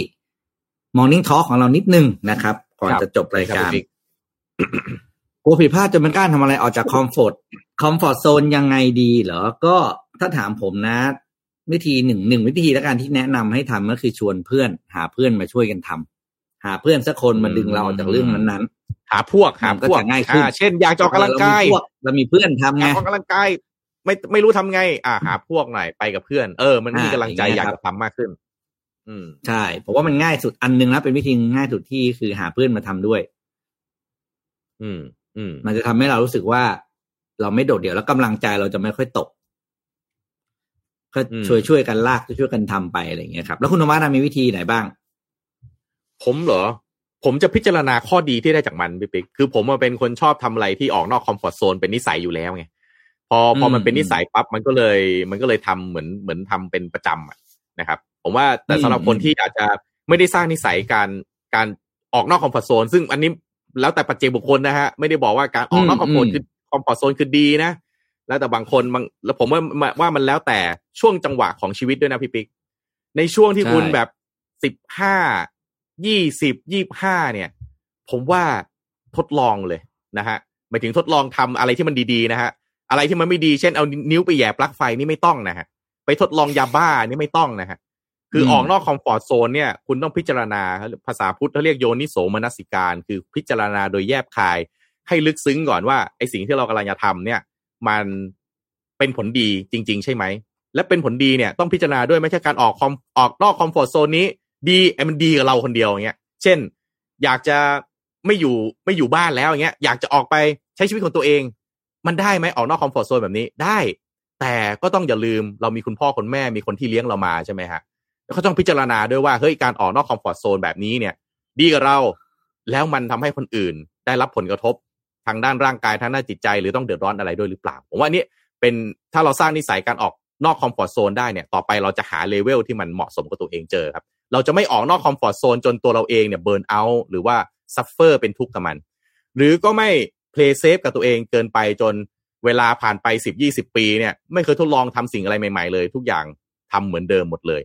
[SPEAKER 3] Morning Talk ของเรานิดนึงนะครับ ก่อนจะจบรายการกลัวผิดพลาดจนไม่กล้าทำอะไรออกจาก comfort comfort zone ยังไงดีเหรอ ก็ถ้าถามผมนะ วิธีหนึ่งหนึ่งวิธีและการที่แนะนำให้ทำก็คือชวนเพื่อน หาเพื่อนมาช่วยกันทำหาเพื่อนสักคนมาดึงเราจากเรื่องนั้น
[SPEAKER 2] ๆหาพวกหาพวก
[SPEAKER 3] ง่ายขึ้น
[SPEAKER 2] เช่น อยากออกกำลังกาย
[SPEAKER 3] เรามีเพื่อนทำไง
[SPEAKER 2] ออกกำลังกายไม่ไม่รู้ทำไง อ่าหาพวกหน่อยไปกับเพื่อนเออมันมีกำลังใจอยากจะทำมากขึ้น
[SPEAKER 3] อืมใช่ผมว่ามันง่ายสุดอันนึงนะเป็นวิธีง่ายสุดที่คือหาเพื่อนมาทำด้วย
[SPEAKER 2] อืม อืม
[SPEAKER 3] มันจะทำให้เรารู้สึกว่า เราไม่โดดเดี่ยวแล้วกำลังใจเราจะไม่ค่อยตก ก็ช่วยช่วยกันลากช่วยกันทำไปอะไรอย่างเงี้ยครับ แล้วคุณธรรมะมีวิธีไหนบ้าง
[SPEAKER 2] ผมเหรอ ผมจะพิจารณาข้อดีที่ได้จากมันพี่ปิ๊กคือผมมาเป็นคนชอบทำอะไรที่ออกนอกคอมฟอร์ทโซนเป็นนิสัยอยู่แล้วไงพอพอมันเป็นนิสัยปั๊บมันก็เลย มันก็เลยทำเหมือนเหมือนทำเป็นประจำนะครับ ผมว่าแต่สำหรับคนที่อาจจะไม่ได้สร้างนิสัยการการออกนอก comfort zone ซึ่งอันนี้แล้วแต่ปัจเจกบุคคลนะฮะไม่ได้บอกว่าการออกนอก comfort คือ comfort zone คือดีนะ แล้วแต่บางคนบางแล้วผมว่าว่ามันแล้วแต่ช่วงจังหวะของชีวิตด้วยนะพี่ปิ๊กในช่วงที่คุณแบบสิบห้ายี่สิบยี่ห้าเนี่ย ผมว่าทดลองเลยนะฮะหมายถึงทดลองทำอะไรที่มันดีๆนะฮะอะไรที่มันไม่ดีเช่นเอานิ้วไปแหย่ปลั๊กไฟนี่ไม่ต้องนะฮะไปทดลองยาบ้านี่ไม่ต้องนะฮะคือออกนอก comfort zone เนี่ย คุณต้องพิจารณาภาษาพุทธเขาเรียกโยนิโสมนสิการ คือพิจารณาโดยแยบคาย ให้ลึกซึ้งก่อนว่าไอสิ่งที่เรากำลังจะทำเนี่ย มันเป็นผลดีจริง ๆ ใช่ไหม และเป็นผลดีเนี่ยต้องพิจารณาด้วยไม่ใช่การออก com ออกนอก comfort zone นี้ดีมันดีกับเราคนเดียวอย่างเงี้ย เช่น อยากจะไม่อยู่ไม่อยู่บ้านแล้วอย่างเงี้ยอยากจะออกไปใช้ชีวิตของตัวเอง มันได้ไหมออกนอก comfort zone แบบนี้ได้ แต่ก็ต้องอย่าลืมเรามีคุณพ่อคุณแม่มีคนที่เลี้ยงเรามาใช่ไหมฮะเขาต้องพิจารณาด้วยว่าเฮ้ยการออกนอก comfort zone แบบนี้เนี่ย ดีกับเรา แล้วมันทำให้คนอื่นได้รับผลกระทบ ทางด้านร่างกายทางด้านจิตใจ หรือต้องเดือดร้อนอะไรด้วยหรือเปล่า ผมว่านี่เป็นถ้าเราสร้างนิสัยการออกนอก comfort zone ได้เนี่ยต่อไปเราจะหาเลเวลที่มันเหมาะสมกับตัวเองเจอครับ เราจะไม่ออกนอก comfort zone จนตัวเราเองเนี่ย burnout หรือว่าsuffer เป็นทุกข์กับมัน หรือก็ไม่ play safe กับตัวเองเกินไปจนเวลาผ่านไปสิบยี่สิบปีเนี่ยไม่เคยทดลองทำสิ่งอะไรใหม่ๆเลย ทุกอย่างทำเหมือนเดิมหมดเลย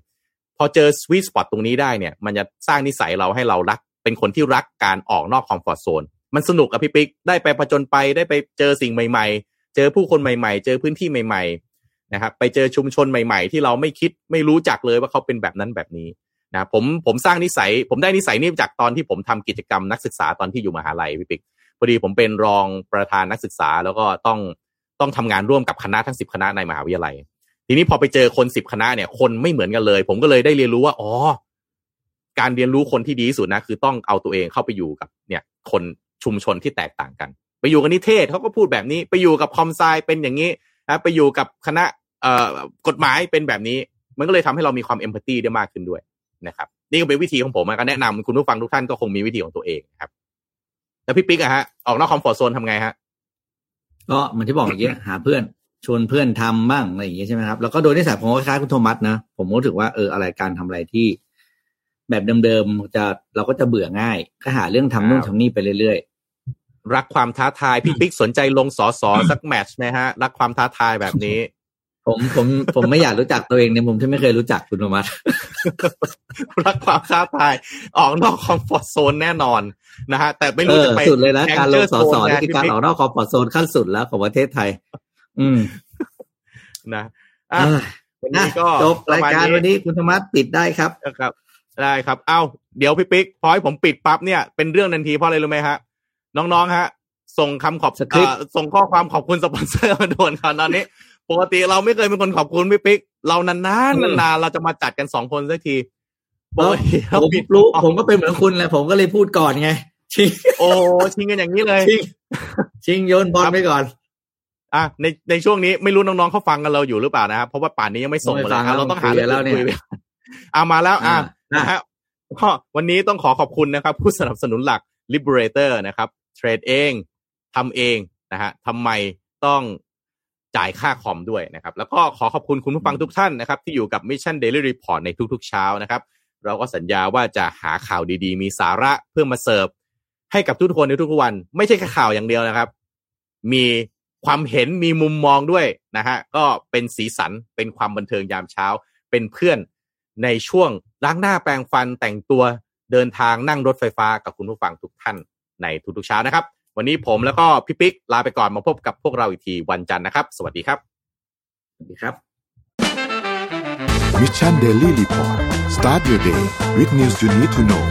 [SPEAKER 2] พอเจอ sweet spot ตรงนี้ได้เนี่ย มันจะสร้างนิสัยเราให้เรารัก เป็นคนที่รักการออกนอก comfort zone มันสนุกอะพี่ปิ๊กได้ไปผจญไปได้ไปเจอสิ่งใหม่ ๆ เจอผู้คนใหม่ ๆ เจอพื้นที่ใหม่ ๆ นะครับ ไปเจอชุมชนใหม่ ๆ ที่เราไม่คิดไม่รู้จักเลยว่าเขาเป็นแบบนั้นแบบนี้นะผมผมสร้างนิสัย ผมได้นิสัยนี้จากตอนที่ผมทำกิจกรรมนักศึกษาตอนที่อยู่มหาลัยพี่ปิ๊กพอดีผมเป็นรองประธานนักศึกษาแล้วก็ต้องต้องทำงานร่วมกับคณะทั้งสิบคณะในมหาวิทยาลัย ทีนี้พอไปเจอคนสิบคณะเนี่ย คนไม่เหมือนกันเลย ผมก็เลยได้เรียนรู้ว่าอ๋อการเรียนรู้คนที่ดีที่สุดนะ คือต้องเอาตัวเองเข้าไปอยู่กับ เนี่ย คน ชุมชนที่แตกต่างกัน ไปอยู่กับนิเทศเขาก็พูดแบบนี้ ไปอยู่กับคอมไซเป็นอย่างนี้นะไปอยู่กับคณะเอ่อกฎหมายเป็นแบบนี้ มันก็เลยทำให้เรามีความ empathy ได้มากขึ้นด้วยนะครับ นี่ก็เป็นวิธีของผมก็แนะนำคุณผู้ฟังทุกท่านก็คงมีวิธีของตัวเองครับ แล้วพี่ปิ๊กอะฮะออกนอก comfort zone ทำไงฮะ
[SPEAKER 3] ก็เหมือนที่บอกเมื่อกี้หาเพื่อนชวนเพื่อนทำบ้างอะไรอย่างเงี้ยใช่ไหมครับแล้วก็โดยนิสัยผมก็คล้ายคุณโทมัสนะผมก็ถือว่าเอออะไรการทำอะไรที่ แบบเดิมๆจะเราก็จะเบื่อง่าย ก็หาเรื่องทำนู่นทำนี่ไปเรื่อย
[SPEAKER 2] รักความท้าทาย พี่ปิ๊กสนใจลงสอสอสัก match ไหมฮะ รักความท้าทายแบบนี้
[SPEAKER 3] ๆผมผมผมไม่อยากรู้จักตัวเองในมุมที่ไม่เคยรู้จักคุณโทมัส
[SPEAKER 2] รักความท้าทาย ออกนอกคอมฟอร์ทโซนแน่นอนนะฮะแต่ไม่
[SPEAKER 3] เอ
[SPEAKER 2] รู้
[SPEAKER 3] อ
[SPEAKER 2] จะไป
[SPEAKER 3] สุดเลยนะการลงสอสอ
[SPEAKER 2] แนี่
[SPEAKER 3] คือการออกนอกคอมฟอร์ทโซนขั้นสุดแล้วของประเทศไทย อืม
[SPEAKER 2] นะอะ
[SPEAKER 3] อะ
[SPEAKER 2] วันนี้ก็
[SPEAKER 3] จบรายการวันนี้คุณธรรมะปิดได้ครับ
[SPEAKER 2] นะครับ ได้ครับ เอ้า เดี๋ยวพี่ปิ๊กพอให้ผมปิดปั๊บเนี่ยเป็นเรื่องทันทีเพราะอะไรรู้ไหมฮะ น้องๆฮะ ส่งคำขอบ
[SPEAKER 3] สคริปต์
[SPEAKER 2] เอ่อส่งข้อความขอบคุณสปอนเซอร์มาด่วนครับตอนนี้ปกติเราไม่เคยเป็นคนขอบคุณพี่ปิ๊กเรานานๆนานๆเราจะมาจัดกันสองคนสักทีปกติ
[SPEAKER 3] ผ
[SPEAKER 2] เรา
[SPEAKER 3] ม
[SPEAKER 2] ปิด
[SPEAKER 3] รู้ผมก็เป็นเหมือนคุณแหละผมก็เลยพูดก่อนไงชิง
[SPEAKER 2] โอ้ชิงกันอย่างนี้เลย
[SPEAKER 3] ชิงชิงโยนบอลไปก่อน
[SPEAKER 2] อะในในช่วงนี้ไม่รู้น้องๆเขาฟังกันเราอยู่หรือเปล่านะครับเพราะว่าป่านนี้ยังไม่ส่งมาเลย
[SPEAKER 3] ไม่ฟัง
[SPEAKER 2] อะเราต้องหา
[SPEAKER 3] คุยกันแล้วเนี่ย
[SPEAKER 2] คุไปอะมาแล้วอะ
[SPEAKER 3] อ่า
[SPEAKER 2] นะฮะก็วันนี้ต้องขอขอบคุณนะครับ ผู้สนับสนุนหลัก Liberator นะครับ เทรดเองทำเองนะฮะทำไมต้องจ่ายค่าคอมด้วยนะครับ แล้วก็ขอขอบคุณคุณผู้ฟังทุกท่านนะครับ ที่อยู่กับ Mission Daily Report ในทุกๆเช้านะครับ เราก็สัญญาว่าจะหาข่าวดีๆ มีสาระเพื่อมาเสิร์ฟ ให้กับทุกคนในทุกๆวัน ไม่ใช่แค่ข่าวอย่างเดียวนะครับ มีความเห็นมีมุมมองด้วยนะฮะก็เป็นสีสันเป็นความบันเทิงยามเช้า เป็นเพื่อนในช่วงล้างหน้าแปรงฟันแต่งตัวเดินทางนั่งรถไฟฟ้ากับคุณผู้ฟังทุกท่าน ในทุกๆเช้านะครับ วันนี้ผมแล้วก็พี่ปิ๊กลาไปก่อนมาพบกับพวกเราอีกทีวันจันทร์นะครับ สวัสดีครับ
[SPEAKER 3] สวัสดีครับ
[SPEAKER 1] Mission Daily Report start your day with news you need to know